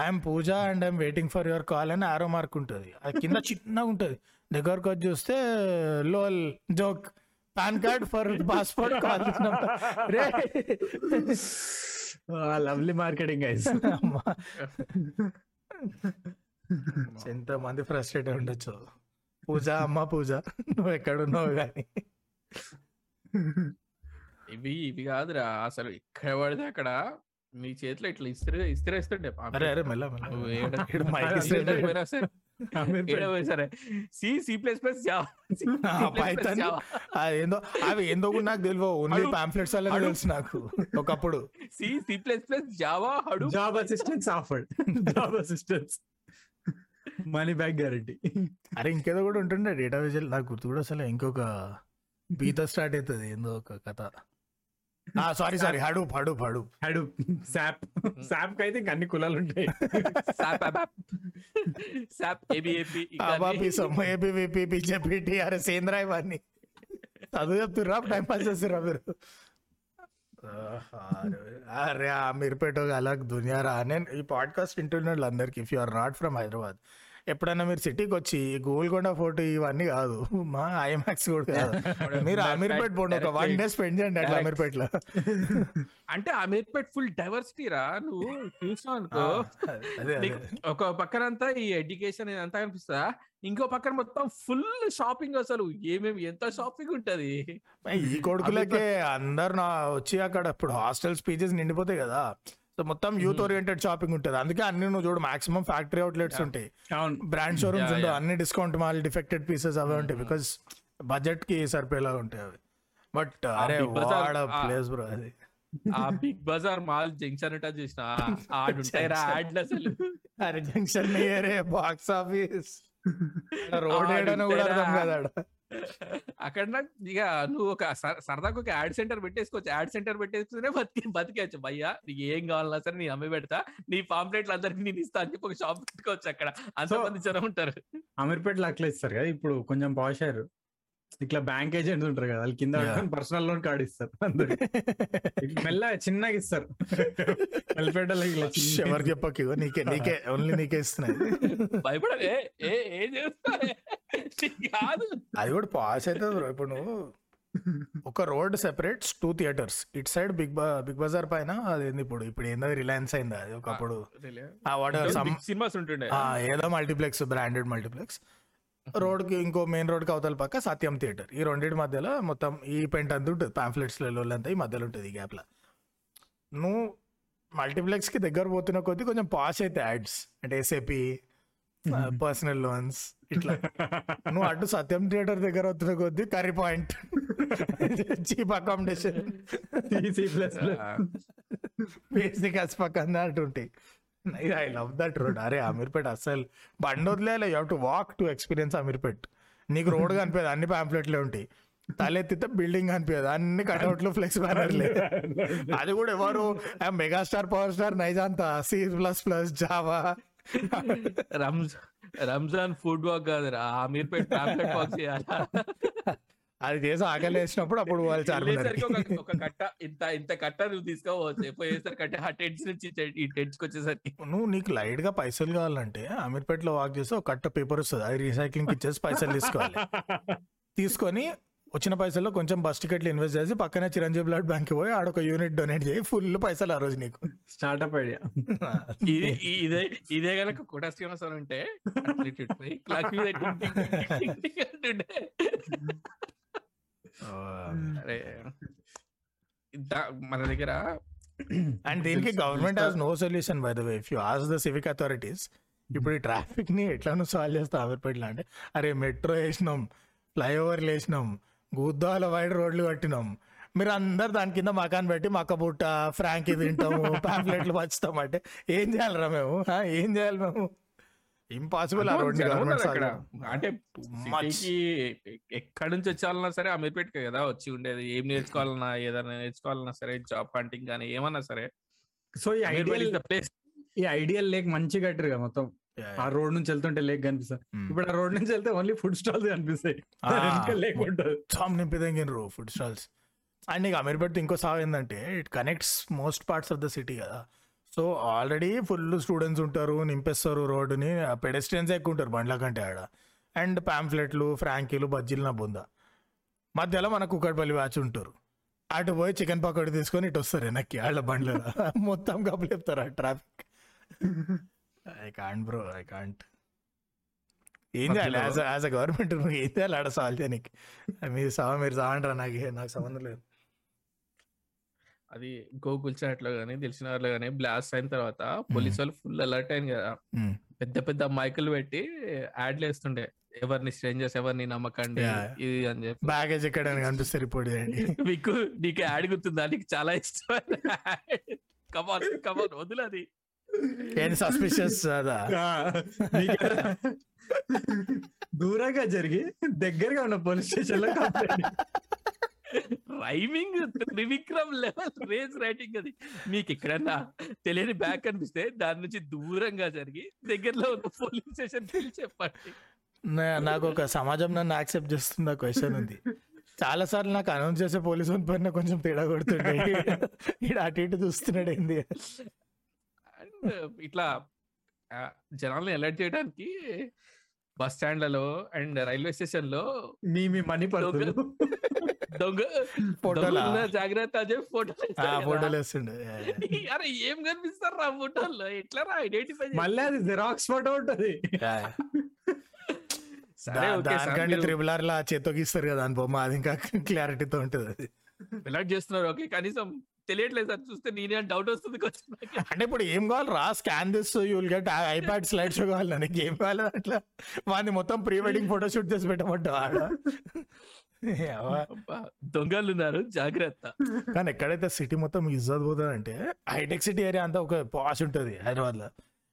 I'm Pooja and I'm waiting for your call అని ఆరో మార్క్ ఉంటుంది. అది కింద చిన్నగా ఉంటుంది. దగ్గరకు వచ్చి చూస్తే lol joke. PAN card for passport call ray. Lovely marketing guys. అమ్మా. ఎంత మంది ఫ్రస్ట్రేట్ ఉండొచ్చు. పూజ అమ్మ పూజ. నువ్వు ఎక్కడున్నావు కానీ ఇవి ఇవి కాదురా. అసలు ఎక్కడ పడితే అక్కడ మీ చేతిలో ఇట్లా ఇస్త్రీ ఇస్త్రీ ఇస్తుండే అరే అరే మెల్ల మెల్ల సరే, సి సి ప్లస్ ప్లస్. అది ఏందో అవి ఏందో నాకు ఓన్లీ అడు- పాంప్లెట్స్ వల్ల తెలుసు నాకు ఒకప్పుడు C C plus plus Java హడు job assistants offered job assistants money back guarantee అరే ఇంకేదో కూడా ఉంటుండే డేటా నాకు గుర్తు కూడా అసలు ఇంకొక బీతో స్టార్ట్ అవుతుంది ఏందో ఒక కథ. Sorry sorry Hadoop Hadoop Hadoop హడు SAP SAP అయితే ఇంక అన్ని కులాలు ఉంటాయి SAP. SAP ABAP ABVP BJP TRS ఏంద్రా ఇవన్నీ చదువు చెప్తుర్రా టైం పాస్ చేస్తుర్రా మీరు? అరే ఆ మీరుపేట అలగ్ దునియారా? నేను ఈ పాడ్కాస్ట్ వింటున్న వాళ్ళందరికీ if you are not from Hyderabad ఎప్పుడైనా మీరు సిటీకి వచ్చి గోల్కొండ ఫోటో ఇవన్నీ కాదు. మా ఐమాక్స్ కూడా కాదు. మీరు అమీర్పేట పోండి ఒక వన్ డే స్పెండ్ చేయండి అట్లా. అమీర్పేటలో. అంటే అమీర్పేట్ ఫుల్ డైవర్సిటీ రా నువ్వు చూసినావు అనుకో. ఒక పక్కనంతా ఈ ఎడ్యుకేషన్ అంతా కనిపిస్తా ఇంకో పక్కన మొత్తం ఫుల్ షాపింగ్ అసలు. ఏమేమి ఎంత షాపింగ్ ఉంటది? ఈ కొడుకులకే అందరు నా వచ్చి అక్కడ ఇప్పుడు హాస్టల్ స్పీచెస్ నిండిపోతాయి కదా. సో మొత్తం యూత్ ఓరియంటెడ్ షాపింగ్ ఉంటుంది. అందుకే అన్ని నువ్వు చూడు మాక్సిమం ఫ్యాక్టరీ అవుట్లెట్స్ ఉంటాయి. బ్రాండ్ షోరూమ్స్ ఉండవు yeah. అన్ని డిస్కౌంట్ మాల్ డిఫెక్టెడ్ పీసెస్ అవే ఉంటాయి బికాస్ బడ్జెట్కి సరిపోయేలా ఉంటాయి అవి. బట్ అరే ప్లేస్ బ్రో అది. ఆ బిగ్ బజార్ మాల్ జంక్షన్ ఉంటా చూసిన. యాడ్లు అసలు. అరే జంక్షన్ బాక్స్ ఆఫీస్ రోడ్ కూడా? అర్థం కదా ఆడ. అక్కడ ఇక నువ్వు ఒక సరదాకు ఒక యాడ్ సెంటర్ పెట్టేసుకోవచ్చు. యాడ్ సెంటర్ పెట్టేసుకునే బతికి బతికేచ్చు భయ్యా నీకు ఏం కావాలన్నా సరే నీ అమ్మి పెడతా. నీ పాంప్లెట్లు అందరికి నేను ఇస్తా అని చెప్పి ఒక షాప్ పెట్టుకోవచ్చు అక్కడ. అంతమంది జనం ఉంటారు. అమీర్పేటలో అట్లా ఇస్తారు కదా? ఇప్పుడు కొంచెం పాషారు ఇట్లా బ్యాంక్ ఏజెంట్స్ ఉంటారు కదా వాళ్ళు కింద. పర్సనల్ లోన్ కార్డు ఇస్తారు అందరు మెల్లగా చిన్నగా ఇస్తారు. ఎవరికి చెప్పకి నీకే నీకే ఓన్లీ నీకే ఇస్తున్నాయి. కాదు. అది కూడా పాస్ అవుతుంది బ్రో ఇప్పుడు నువ్వు ఒక road separates two theatres it side big బా బిగ్ బజార్ పైన అది ఏంది ఇప్పుడు ఇప్పుడు ఏందో రిలయన్స్ అయిందా అది ఒకప్పుడు. ఆ వాట్ సమ్ సినిమాస్ ఉంటుండే. ఏదో మల్టీప్లెక్స్ బ్రాండెడ్ మల్టీప్లెక్స్ రోడ్కి ఇంకో మెయిన్ రోడ్కి అవతల పక్క సత్యం థియేటర్. ఈ రెండింటి మధ్యలో మొత్తం ఈ పెయింట్ అంతా ఉంటుంది. పాంఫ్లెట్స్ అంతా ఈ మధ్యలో ఉంటుంది ఈ గ్యాప్లో నువ్వు మల్టీప్లెక్స్కి దగ్గర పోతున్న కొద్దీ కొంచెం పాస్ అయితే యాడ్స్. అంటే ఎస్ఏపి పర్సనల్ లోన్స్ ఇట్లా. నువ్వు అటు సత్యం థియేటర్ దగ్గర వస్తున్న కొద్దీ curry point cheap accommodation. Basic as పక్కన అటు ఉంటాయి ఐ లవ్ దట్ రోడ్ అరే అమీర్పేట్ అస్సలు బండి వదిలేలే you to walk to experience Ameerpet. నీకు రోడ్ కనిపించదు అన్ని పాంప్లెట్లే ఉంటాయి. తలెత్తితే బిల్డింగ్ కనిపించదు అన్ని కట్అవుట్లు ఫ్లెక్స్ బ్యానర్లే అది కూడా ఎవరు? Megastar power star నైజాంతా C plus plus Java Ramzan Ramzan food walk కాదురా అమీర్పేట్ టాబ్లెట్ వాక్ చేయాలా? అది చేసి ఆకలి వేసినప్పుడు అప్పుడు వాళ్ళు చార్మినార్ ఒక ఒక కట్ట ఇంత ఇంత కట్ట నువ్వు తీసుకోవచ్చు. పోయేసరికి అంటే ఆ టెంట్స్ నుంచి ఈ టెంట్స్కి వచ్చేసరికి. నువ్వు నీకు లైట్గా పైసలు కావాలంటే అమీర్పేటలో వాక్ చేస్తే ఒక కట్ట పేపర్ వస్తుంది. అది రీసైక్లింగ్ ఇచ్చేసి పైసలు తీసుకోవాలి. తీసుకొని వచ్చిన పైసల్లో కొంచెం బస్ టికెట్లు ఇన్వెస్ట్ చేసి పక్కనే చిరంజీవి బ్లడ్ బ్యాంక్ పోయి ఆడొక యూనిట్ డొనేట్ చేయి. ఫుల్ పైసలు ఆ రోజు నీకు. Startup idea. ఇది ఇదే గనక కోట శ్రీనివాసరావు ఉంటే మన దగ్గర అండ్ దీనికి government has no solution by the way. If you ask the civic authorities ఇప్పుడు ఈ ట్రాఫిక్ని ఎట్లానో సాల్వ్ చేస్తాం అమీర్పేటలో అంటే అరే మెట్రో వేసినాం ఫ్లైఓవర్లు వేసినాం గుద్దాల వైడ్ రోడ్లు కట్టినాం. మీరు అందరు దాని కింద మకాన్ పెట్టి మక్క బుట్ట ఫ్రాంకీ తింటాము పాంప్లెట్లు పంచుతాం అంటే ఏం చేయాలరా మేము? ఏం చేయాలి మేము? ఇంపాసిబుల్ అంటే ఎక్కడి నుంచి వచ్చాలన్నా సరే అమీర్పేటకి కదా వచ్చి ఉండేది. ఏం నేర్చుకోవాలన్నా ఏదైనా నేర్చుకోవాలన్నా సరే జాబ్ హంటింగ్ కానీ ఏమన్నా సరే. సో ఈ ఐడియల్ ద ప్లేస్ ఈ ఐడియల్ లేక్ మంచి కట్టారు కదా మొత్తం. ఆ రోడ్ నుంచి వెళ్తుంటే లేక్ కనిపిస్తుంది ఇప్పుడు ఆ రోడ్ నుంచి వెళ్తే ఓన్లీ ఫుడ్ స్టాల్స్ కనిపిస్తాయి. ఆ. లేక్ ఉంటుంది. చామ్ నింపిదంగినరు ఫుడ్ స్టాల్స్ అండ్ నీకు అమీర్పేట ఇంకో సాగు ఏంటంటే it connects most parts of the city కదా. సో ఆల్రెడీ ఫుల్ స్టూడెంట్స్ ఉంటారు నింపేస్తారు రోడ్డుని. పెడెస్ట్రియన్స్ ఎక్కువ ఉంటారు బండ్ల కంటే ఆడ. అండ్ పాంఫ్లెట్లు ఫ్రాంకీలు బజ్జీలు నా బొంద. మధ్యలో మన కుక్కడపల్లి బ్యాచ్ ఉంటారు. అటు పోయి చికెన్ పకోడీ తీసుకొని ఇటు వస్తారు వెనక్కి వాళ్ళ బండ్ల మొత్తం కప్పులు చెప్తారు ఆ traffic. I can't bro I can't ఏం చేయాలి? యాజ్ యాజ్ అ గవర్నమెంట్ ఏం చేయాలి ఆడ సాల్వ్ చేయడానికి మీరు సావ మీరు సావంటారా నాకు నాకు సంబంధం లేదు. అది గోకుల్ చాట్లో గానీ తెలిసిన వాళ్ళు గానీ బ్లాస్ట్ అయిన తర్వాత పోలీసు వాళ్ళు ఫుల్ అలర్ట్ అయింది కదా. పెద్ద పెద్ద మైకులు పెట్టి యాడ్లు వేస్తుండే ఎవరిని స్ట్రేంజర్స్ ఎవరిని నమ్మకండి. ఇది అని చెప్పి. బ్యాగేజ్ ఎక్కడ చేయండి మీకు నీకు యాడ్ గుర్తుందా? నీకు చాలా ఇష్టం. కమాన్ కమాన్ వదిలది సస్పిషియస్ మీకు దూరంగా జరిగి దగ్గరగా ఉన్న పోలీస్ స్టేషన్లో complaint. Rhyming Trivikram level race writing అది. మీకు ఎక్కడన్నా తెలియని బ్యాక్ అనిపిస్తే దాని నుంచి దూరంగా జరిగి దగ్గరలో ఉన్న పోలీస్ స్టేషన్ చెప్పండి. నాకు ఒక సమాజం నన్ను యాక్సెప్ట్ చేస్తున్న క్వశ్చన్ ఉంది. చాలా సార్లు నాకు అనౌన్స్ చేసే పోలీసు వాని పైన కొంచెం తేడా కొడుతుండే. అటు ఇటు చూస్తున్నాడు ఏంది? అండ్ ఇట్లా జనాల్ని అలర్ట్ చేయడానికి బస్ స్టాండ్లలో అండ్ రైల్వే స్టేషన్లో మీ మీ మనీ పడుతుంది. దొంగ ఫోటోలా? దొంగలున్న జాగ్రత్త ఫోటోలు వేస్తుండే అరే ఏం కనిపిస్తారు రా ఫోటోల్లో? ఎట్లా రా ఐడెంటిఫై మళ్ళీ అది జిరాక్స్ ఫోటో ఉంటది. సరే ఓకే సార్ దానికంటే త్రిబుల్ ఆర్ లా చేత్తో గీస్తారు కదా అని బొమ్మ అది ఇంకా క్లారిటీతో ఉంటుంది అది. చేస్తున్నారు. ఓకే కనీసం తెలియట్లేదు సార్. చూస్తే నేనే డౌట్ వస్తుంది కొంచెం. అంటే ఇప్పుడు ఏం కావాలి? రా scan this you'll get iPad slide show కావాలి నీకు ఏం కావాలి అట్లా వాడిని మొత్తం ప్రీ వెడ్డింగ్ ఫోటో షూట్ చేసి పెట్టమంటావు? ఆడ దొంగలు ఉన్నారు. జాగ్రత్త. కానీ ఎక్కడైతే సిటీ మొత్తం ఇజ్జత్ పోతుంది అంటే హైటెక్ సిటీ ఏరియా అంతా ఒక పాష్ ఉంటుంది హైదరాబాద్లో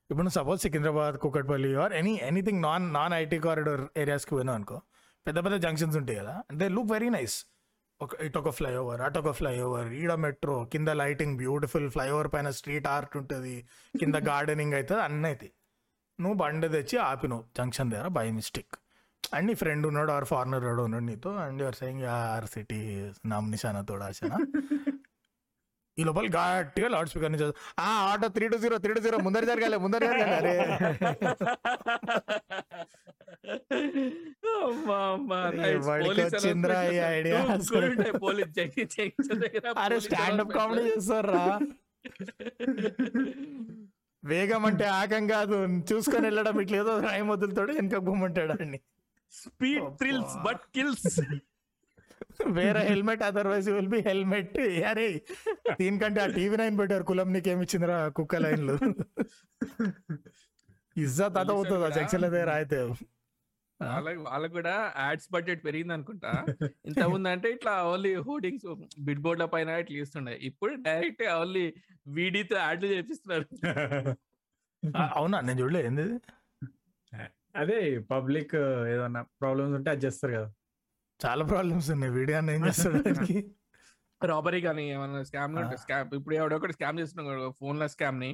ఇప్పుడు suppose Secunderabad Kukatpally or any anything non non IT corridor ఏరియాస్కి పోయినావు అనుకో పెద్ద పెద్ద జంక్షన్స్ ఉంటాయి కదా. దే లుక్ వెరీ నైస్ ఒక ఇటు ఒక ఫ్లైఓవర్ అటు ఒక ఫ్లైఓవర్ ఈడ మెట్రో కింద లైటింగ్ బ్యూటిఫుల్ ఫ్లైఓవర్ పైన స్ట్రీట్ ఆర్ట్ ఉంటుంది. కింద గార్డెనింగ్ అవుతుంది అన్నీ అవుతాయి నువ్వు బండి తెచ్చి ఆపినావు జంక్షన్ దగ్గర బై మిస్టేక్ అండ్ నీ ఫ్రెండ్ ఉన్నాడు ఆర్ ఫారినర్ ఉన్నాడు నీతో and your saying or city నామ్ నిశానా తోడా ఆశనా? ఈ లోపల గట్టిగా లౌడ్ స్పీకర్ నుంచి ఆ auto three two zero three two zero ముందర జరగాలి ముందర జరగాలి. అరే. వచ్చిందిరా ఈ దగ్గర అరే స్టాండప్. కామెడీ చేస్తారా? వేగం అంటే ఆకం కాదు. చూసుకొని వెళ్ళడం ఇట్లా ఏదో రాయి మొదలుతాడు వెనక బొమ్మంటాడు అండి స్పీడ్ థ్రిల్స్ బట్ కిల్స్ వేరే helmet otherwise will be helmet అరే దీనికంటే ఆ టీవీ నైన్ పెట్టారు కులం నీకేమి ఇచ్చిందిరా కుక్క లైన్లు? ఇజ్జత్ అత అవుతుంది ఆ జంక్షన్ దగ్గర అయితే వాళ్ళకి వాళ్ళకి కూడా యాడ్స్ బడ్జెట్ పెరిగింది అనుకుంటా ఇంత ముందు అంటే ఇట్లా ఓన్లీ హోర్డింగ్స్ బిడ్ బోర్డుల పైన ఇట్లా ఇస్తుండే ఇప్పుడు డైరెక్ట్ ఓన్లీ వీడితో యాడ్లు చేపిస్తున్నారు. అవునా? నేను చూడలే. ఏంది? అదే పబ్లిక్ ఏదన్నా ప్రాబ్లమ్స్ ఉంటే అది చేస్తారు కదా. చాలా ప్రాబ్లమ్స్ ఉన్నాయి. వీడియో అన్న ఏం చేస్తాడు దానికి రాబరీ కానీ ఏమైనా స్కామ్. స్కామ్ ఇప్పుడు ఎవడొకటి స్కామ్ చేస్తున్నాడు ఫోన్లో స్కామ్ని.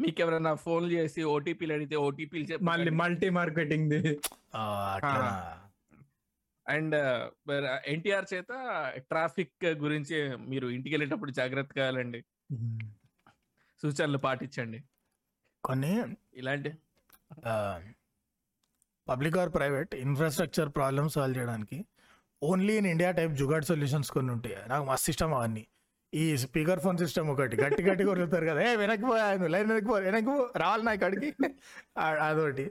మీకు ఎవరైనా ఫోన్ చేసి ఓటీపీలు అడిగితే ఓటీపీలు మళ్ళీ మల్టీ మార్కెటింగ్? అండ్ ఎన్టీఆర్ చేత ట్రాఫిక్ గురించి మీరు ఇంటికి వెళ్ళేటప్పుడు జాగ్రత్తగా వెళ్ళండి సూచనలు పాటించండి. కొన్ని ఇలాంటి public or private infrastructure problem solve చేయడానికి only in India type jugaad solutions కొన్ని ఉంటాయి. నాకు మస్తు ఇష్టం అవన్నీ. ఈ స్పీకర్ ఫోన్ సిస్టమ్ ఒకటి. గట్టి గట్టి కొరుకుతారు కదా. ఏ వెనక్కి పో లైన్ వెనక్కి పో వెనక్కి రావాలి నా ఇక్కడికి. అదొకటి.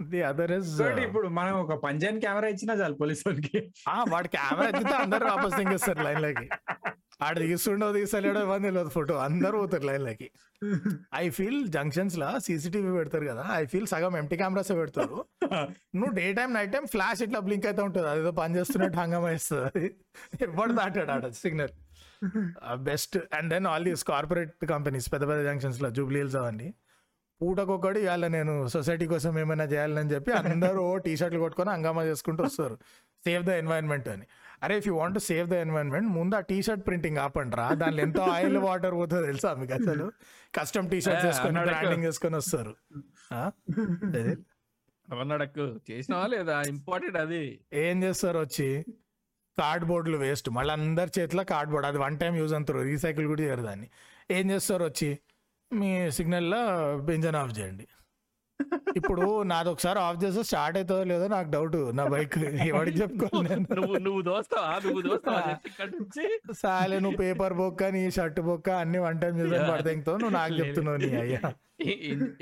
ది అదర్ ఇస్ ఇప్పుడు మనం ఒక పంజాన్ కెమెరా ఇచ్చినా చాలు పోలీస్ వాళ్ళకి. వాడి కెమెరా ఎత్తితే అందరు వాపస్ దింగేస్తారు లైన్లోకి ఆడ తీస్తుండో తీసలేడో ఇవ్వండి తెలియదు ఫోటో అందరూ పోతారు లైన్లోకి ఐ ఫీల్ జంక్షన్స్ లా సీసీటీవీ పెడతారు కదా ఐ ఫీల్ సగం ఎంటీ కెమెరాస్ పెడతారు. నువ్వు day time night time flash ఇట్లా బ్లింక్ అయితే ఉంటుంది అదేదో పని చేస్తున్నట్టు హంగమా ఇస్తుంది అది ఎవడు దాటాడు ఆడ signal? Best. And then all these corporate companies పెద్ద పెద్ద జంక్షన్స్లో జూబ్లీ హిల్స్ అవన్నీ. పూటకొక్కటి ఇవాళ నేను సొసైటీ కోసం ఏమైనా చేయాలని చెప్పి అందరూ టీ షర్ట్లు కొట్టుకొని హంగామా చేసుకుంటూ వస్తారు. సేవ్ ద ఎన్వైరన్మెంట్ అని. అరే if you want save the environment ముందు ఆ టీ షర్ట్ ప్రింటింగ్ ఆపండి రా దానిలో ఎంతో ఆయిల్ వాటర్ పోతుందో తెలుసా మీకు అసలు? కస్టమ్ టీ వేసుకొని అన్నాడు బ్రాండింగ్ వేసుకొని వస్తారు. అవన్నడక్కు చేసినావా లేదా? ఇంపార్టెంట్ అది. ఏం చేస్తారు వచ్చి? కార్డ్ బోర్డులు వేస్ట్ మళ్ళీ అందరి చేతిలో కార్డ్ బోర్డ్ అది వన్ టైం యూజ్ అంటారు. రీసైకిల్ కూడా చేయరు దాన్ని. ఏం చేస్తారు వచ్చి? మీ సిగ్నల్లో బెంజన్ ఆఫ్ చేయండి. ఇప్పుడు నాది ఒకసారి ఆఫ్ చేస్తే స్టార్ట్ అవుతుందో లేదో నాకు డౌట్. నా బైక్ ఎవరికి చెప్పుకోవాలి నువ్వు నువ్వు దోస్తావా? నువ్వు దోస్తావా? చెప్పి ఇక్కడ నుంచి? సాలే నువ్వు పేపర్ బొక్క నీ షర్ట్ బొక్క అన్ని వన్ టైం యూజ్ పడతాయితో నువ్వు నాకు చెప్తున్నావు నీ అయ్యా.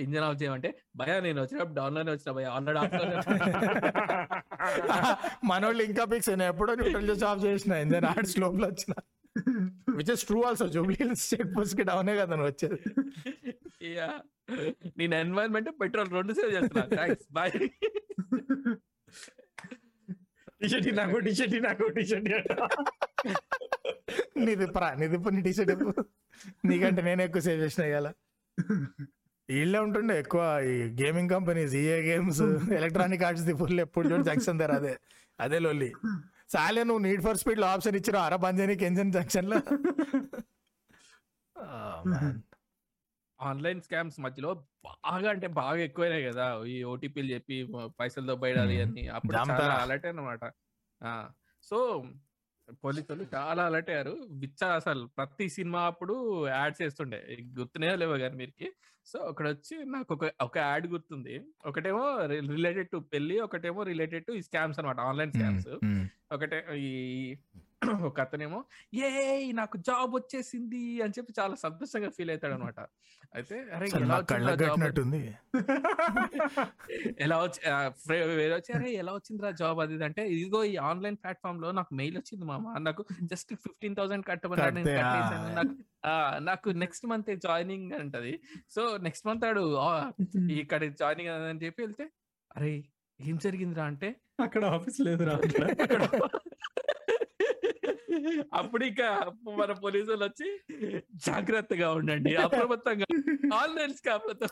ఇంజన్ ఆఫ్ చేయమంటే భయ నేను వచ్చినప్పుడు డౌన్లోనే వచ్చిన భయ ఆల్రెడీ ఆఫ్ మనోళ్ళు ఇంకా పిక్స్ నేను ఎప్పుడో న్యూట్రల్ చేసి ఆఫ్ చేసిన. ఇంజన్ ఆడ్ స్లోప్లో వచ్చిన. Which is true also Jubilee check పోస్ట్కి డౌనే కదా నువ్వు వచ్చేది. నేను ఎన్వైరన్మెంట్ పెట్రోల్ రెండు సేవ్ చేస్తున్నా. థ్యాంక్స్ బాయ్ టీషర్ట్ నాకు టీషర్ట్ నాకు టీషర్ట్ నీది ప్రా నీది నీ టీషర్ట్ నీకంటే నేను ఎక్కువ సేవ్ చేసిన ఇవాళ వీళ్ళే ఉంటుండే ఎక్కువ ఈ gaming companies EA games electronic arts the full ఎప్పుడు చూడు జంక్షన్ దగ్గర అదే. అదే లొల్లి. సాలే నువ్వు నీడ్ ఫర్ స్పీడ్లో ఆప్షన్ ఇచ్చిన అర బంజానికి ఎంజన్ జంక్షన్లో. ఆన్లైన్ స్కామ్స్ మధ్యలో బాగా అంటే బాగా ఎక్కువైనాయి కదా. ఈ ఓటీపీలు చెప్పి పైసలు దొబ్బేయాలి. అని. అప్పుడు. చాలా అలర్ట్ అనమాట సో పోలీసులు చాలా అలర్ట్ అయ్యారు. విచ్చ అసలు ప్రతి సినిమా అప్పుడు యాడ్స్ వేస్తుండే. గుర్తునే లేవో కానీ మీరికి సో అక్కడ వచ్చి నాకు ఒక ఒక యాడ్ గుర్తుంది. ఒకటేమో రిలేటెడ్ టు పెళ్ళి ఒకటేమో రిలేటెడ్ టు స్కామ్స్ అనమాట ఆన్లైన్ స్కామ్స్. ఒకటే ఈ ఒక అతనేమో ఏ నాకు జాబ్ వచ్చేసింది అని చెప్పి చాలా సంతోషంగా ఫీల్ అవుతాడు అనమాట అయితే అరే ఎలా వచ్చి వేరే వచ్చి అరే ఎలా వచ్చిందిరా జాబ్? అది అంటే ఇదిగో ఈ ఆన్లైన్ ప్లాట్ఫామ్లో నాకు మెయిల్ వచ్చింది మామ. నాకు జస్ట్ ఫిఫ్టీన్ థౌసండ్. కట్టేశాను. నాకు నెక్స్ట్ మంత్ జాయినింగ్ అంటది. సో నెక్స్ట్ మంత్ ఆడు ఇక్కడ జాయినింగ్ అని చెప్పి వెళ్తే అరే ఏం జరిగిందిరా అంటే? అక్కడ ఆఫీస్ లేదు రా అక్కడ అప్పుడు ఇక మన పోలీసులు వచ్చి జాగ్రత్తగా ఉండండి అప్రమత్తంగా ఆన్లైన్ స్కామ్లతో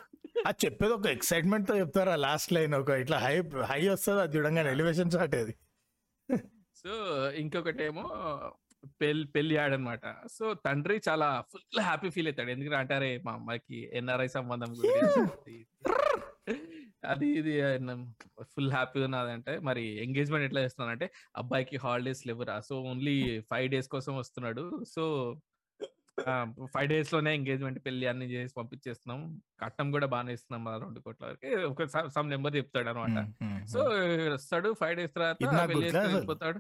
అది చెప్పేది ఒక ఎక్సైట్మెంట్తో చెప్తారా లాస్ట్ లైన్ ఒక ఇట్లా హై హై వస్తుంది అది చూడంగానే ఎలివేషన్ షాట్ అది సో ఇంకొకటి ఏమో పెళ్ళి పెళ్ళి ఆడనమాట సో తండ్రి చాలా ఫుల్ హ్యాపీ ఫీల్ అవుతాడు. ఎందుకంటే అంటారే మా అమ్మాయికి ఎన్ఆర్ఐ సంబంధం గురించి. అది ఇది ఫుల్ హ్యాపీగా ఉన్నదంటే మరి ఎంగేజ్మెంట్ ఎట్లా చేస్తున్నానంటే అబ్బాయికి హాలిడేస్ లేవురా సో ఓన్లీ ఫైవ్ డేస్ కోసం వస్తున్నాడు సో ఫైవ్ డేస్లోనే ఎంగేజ్మెంట్ పెళ్ళి అన్ని చేసి పంపించేస్తున్నాం కట్నం కూడా బాగానే ఇస్తున్నాం రెండు కోట్ల వరకు. ఒక సమ్ నెంబర్ చెప్తాడు అనమాట. సో వస్తాడు ఫైవ్ డేస్ తర్వాత. వెళ్ళిపోతాడు.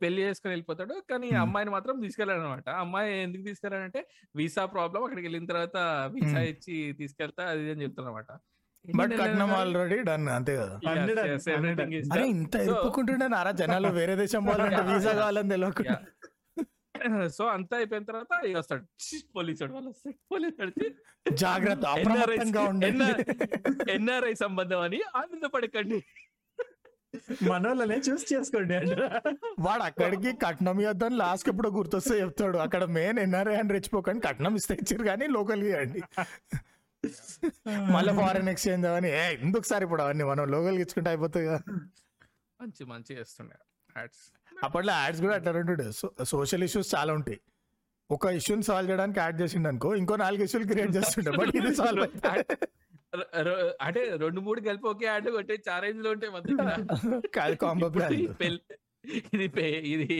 పెళ్ళి చేసుకొని వెళ్ళిపోతాడు. కానీ. అమ్మాయిని మాత్రం తీసుకెళ్ళాడు అనమాట అమ్మాయి ఎందుకు తీసుకెళ్ళాడంటే వీసా ప్రాబ్లం అక్కడికి వెళ్ళిన తర్వాత వీసా. ఇచ్చి తీసుకెళ్తా అది అని చెప్తారనమాట బట్ కట్నం ఆల్రెడీ డన్ అంతే కదా. అరే ఇంత నారా జనాలు వేరే దేశం Yeah. వీసా కావాలని తెలియకుండా సో అంతా అయిపోయిన తర్వాత వస్తాడు. పోలీసు వాళ్ళు వస్తాడు పోలీసు జాగ్రత్త ఎన్ఆర్ఐ సంబంధం అని ఆనందపడకండి. మనోళ్ళనే చూస్ చేసుకోండి అంటే. వాడు అక్కడికి కట్నం ఇద్దాం లాస్ట్ ఎప్పుడో గుర్తొస్తే చెప్తాడు. అక్కడ మెయిన్ ఎన్ఆర్ఐ అని రెచ్చిపోకండి కట్నం ఇస్తే ఇచ్చారు కానీ లోకల్ ఇవ్వండి. మళ్ళీ ఫారెన్ ఎక్స్చేంజ్ అవని ఏ ఎందుకు సార్ ఇప్పుడు అవన్నీ? మనం లోకల్ ఇచ్చుకుంటే అయిపోతుంది కదా. మంచి మంచి చేస్తుండే. యాడ్స్ అప్పట్లో యాడ్స్ కూడా అట్లా ఉంటుండే సోషల్ ఇష్యూస్ చాలా ఉంటాయి. ఒక ఇష్యూని సాల్వ్ చేయడానికి యాడ్ చేసిండు అనుకో ఇంకో నాలుగు ఇష్యూలు క్రియేట్ చేస్తుండే. బట్ ఇది సాల్వ్ ర- అంటే రెండు మూడు కలిపి ఒకే యాడ్ కొట్టే ఛాలెంజ్లో ఉంటాయి కాంబో పెళ్ళి ఇది ఇది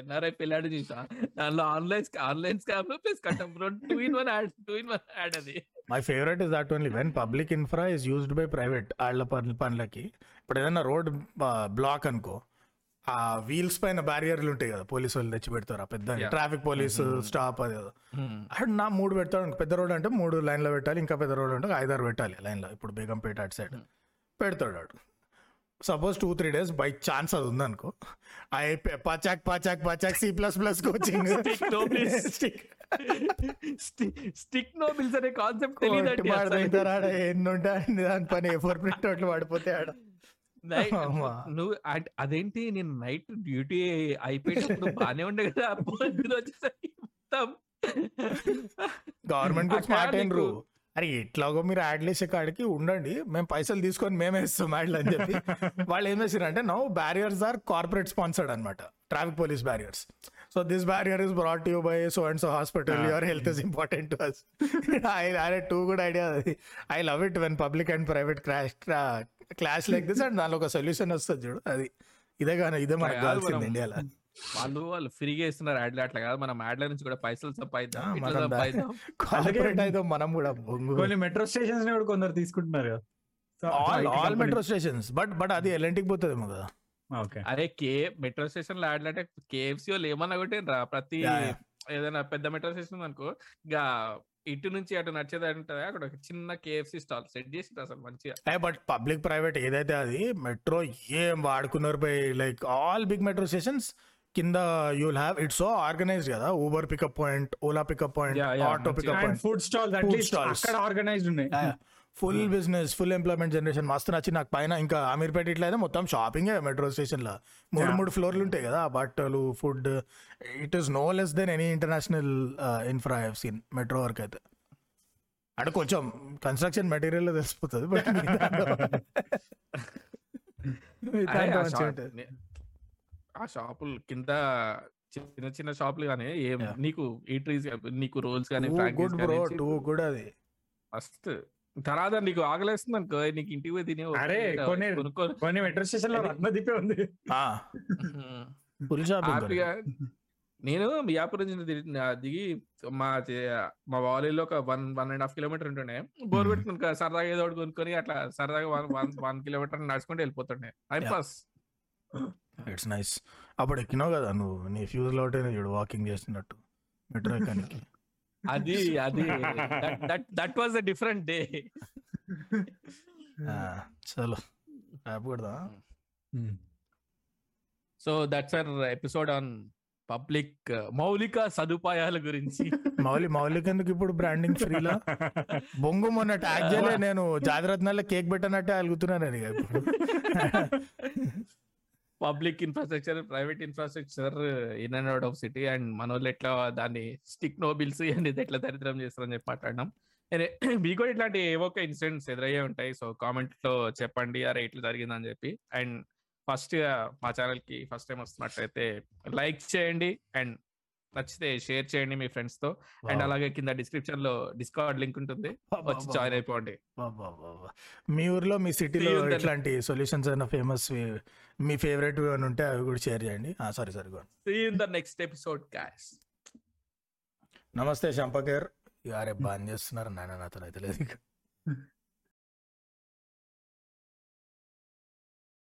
ఎన్ఆర్ఐ పెళ్ళాడు చూసా దానిలో ఆన్లైన్ ఆన్లైన్ స్కామ్లో ప్లస్ కట్టం. Two in one ad two in one ad అది. My favourite is that only when public infra is used by private వాళ్ళ పనుల పనులకి. ఇప్పుడు ఏదైనా రోడ్ బ్లాక్ అనుకో ఆ వీల్స్ పైన బ్యారియర్లు ఉంటాయి కదా పోలీసు వాళ్ళు తెచ్చి పెడతారు ఆ పెద్ద. ట్రాఫిక్ పోలీసు స్టాప్ అది ఏదో. అక్కడ నా మూడు పెడతాడు. పెద్ద రోడ్ అంటే మూడు లైన్లో పెట్టాలి ఇంకా పెద్ద రోడ్ అంటే ఐదారు పెట్టాలి లైన్లో ఇప్పుడు బేగంపేట అటు సైడ్ పెడతాడు వాడు suppose two three days by chance అది ఉందనుకో అయిపోయి పచాక్ పచాక్ పచాక్ C plus plus coaching. Stick no bills అనే కాన్సెప్ట్. ఎన్ని ఉంటాయి దాని పని ఫోర్ ప్రింట్ అవుట్లు పడిపోతే ఆడ. నువ్వు అదేంటి నేను నైట్ డ్యూటీ అయిపోయేటప్పుడు బానే ఉండే కదా వచ్చేసరికి మొత్తం గవర్నమెంట్ కూడా స్మార్ట్ అయినరు అరే ఎట్లాగో మీరు యాడ్లు వేసే కాడికి ఉండండి మేము పైసలు తీసుకొని మేమే ఇస్తాం యాడ్లు అని చెప్పి. వాళ్ళు ఏం చేసారు అంటే no barriers or corporate sponsored అనమాట traffic police barriers so this barrier is brought you by so and so hospital your health is important to us I అరే too good idea I love it when public and private clash clash like this and దానిలో ఒక సొల్యూషన్ వస్తుంది చూడు. అది ఇదే కానీ ఇదే మనకు కావాల్సింది ఇండియాలో. వాళ్ళు వాళ్ళు ఫ్రీగా ఇస్తున్నారు యాడ్లు అట్లా కాదు. మనం యాడ్ల నుంచి కూడా పైసలు సంపాదిద్దాం మనం కూడా బొంగు. కొన్ని మెట్రో స్టేషన్స్ కూడా కొందరు తీసుకుంటున్నారు all all metro stations but but అది ఎల్ఎన్టీకి పోతుందేమో కదా. ఓకే అరే కే మెట్రో స్టేషన్లో యాడ్లు అంటే కేఎఫ్సి వాళ్ళు ఏమన్నా కొట్టే రా ప్రతి. ఏదైనా పెద్ద మెట్రో స్టేషన్ అనుకో ఇంకా ఇటు నుంచి అటు నచ్చేది ఉంటుంది. అక్కడ ఒక చిన్న కేఎఫ్సి స్టాల్ సెట్ చేసి అసలు మంచిగా. బట్ పబ్లిక్ ప్రైవేట్ ఏదైతే అది మెట్రో ఏం వాడుకున్నారు by like all big metro stations కింద you'll have its so organised కదా. Uber pickup point Ola pickup point auto. Pickup point food stalls. అక్కడ ఆర్గనైజ్డ్ ఉన్నాయి. Full business full employment generation మస్తు నచ్చి నాకు పైన ఇంకా అమీర్పేట ఇట్లా అయితే మొత్తం షాపింగ్ మెట్రో స్టేషన్లో మూడు. మూడు ఫ్లోర్లు ఉంటాయి కదా బట్టలు food. It is no less than any international infra have seen metro work అయితే. అంటే కొంచెం కన్స్ట్రక్షన్ మెటీరియల్ తెలిసిపోతుంది బట్ ఆ షాపులు కింద చిన్న చిన్న షాపులు కానీ ఏం. నీకు ఈట్రీస్ నీకు రోల్స్ కానీ గుడ్ బ్రో టూ గుడ్ అది. ఫస్ట్ తర్వాత నీకు ఆగలేస్తుంది అనుకో నీకు ఇంటికి పోయి తినే అరే, కొన్ని- కొన్ని మెట్రో స్టేషన్లో రత్నదీపే ఉంది. హ్యాపీగా నేను మియాపూర్ నుంచి దిగి- మా చే- మా వాలీలో ఒక one one and half kilometre ఉంటుండే. బోర్. పెట్టుకుని సరదాగా ఏదో ఒకటి కొనుక్కొని అట్లా సరదాగా వన్ వన్ వన్ కిలోమీటర్ నడుచుకుంటూ వెళ్ళిపోతుండే. Yeah. పాస్ ఇట్స్ నైస్ అప్పుడు ఎక్కినావు కదా నువ్వు నీ ఫ్యూజ్ లోటే చూడు వాకింగ్ చేస్తున్నట్టు. మెట్రో ఎక్కడానికి అది అది. That that was a different day చలో. యాప్ కొడదా so that's our episode on public మౌలిక సదుపాయాల గురించి. మౌలి మౌలిక ఎందుకు ఇప్పుడు బ్రాండింగ్ ఫ్రీలా బొంగు మొన్న ట్యాగ్ చేయలే నేను. జాతిరత్నాల్లో కేక్ పెట్టనట్టే అలుగుతున్నాను నేను ఇప్పుడు. Public infrastructure private infrastructure in and out of city and మన వాళ్ళు ఎట్లా దాన్ని స్టిక్ నోబిల్స్ అనేది ఎట్లా దరిద్రం చేస్తారని చెప్పి మాట్లాడినాం. మీకు కూడా ఇట్లాంటి ఏవో ఒక ఇన్సిడెంట్స్ ఎదురయ్యే ఉంటాయి. సో కామెంట్లో చెప్పండి అరే ఇట్లా జరిగిందని చెప్పి. అండ్ ఫస్ట్ మా ఛానల్కి ఫస్ట్ టైం వస్తున్నట్టయితే లైక్ చేయండి. అండ్ నచ్చితే షేర్ చేయండి మీ ఫ్రెండ్స్తో అండ్ అలాగే కింద డిస్క్రిప్షన్లో డిస్కౌంట్ లింక్ ఉంటుంది. వచ్చి జాయిన్ అయిపోండి. మీ ఊర్లో మీ సిటీలో. ఇట్లాంటి సొల్యూషన్స్ అయినా ఫేమస్ మీ ఫేవరెట్ ఉంటే అవి కూడా షేర్ చేయండి. Sorry sorry see in the next episode guys నమస్తే శంపకేర్. అరే బాగా చేస్తున్నారు. నాయన నాతో అయితే లేదు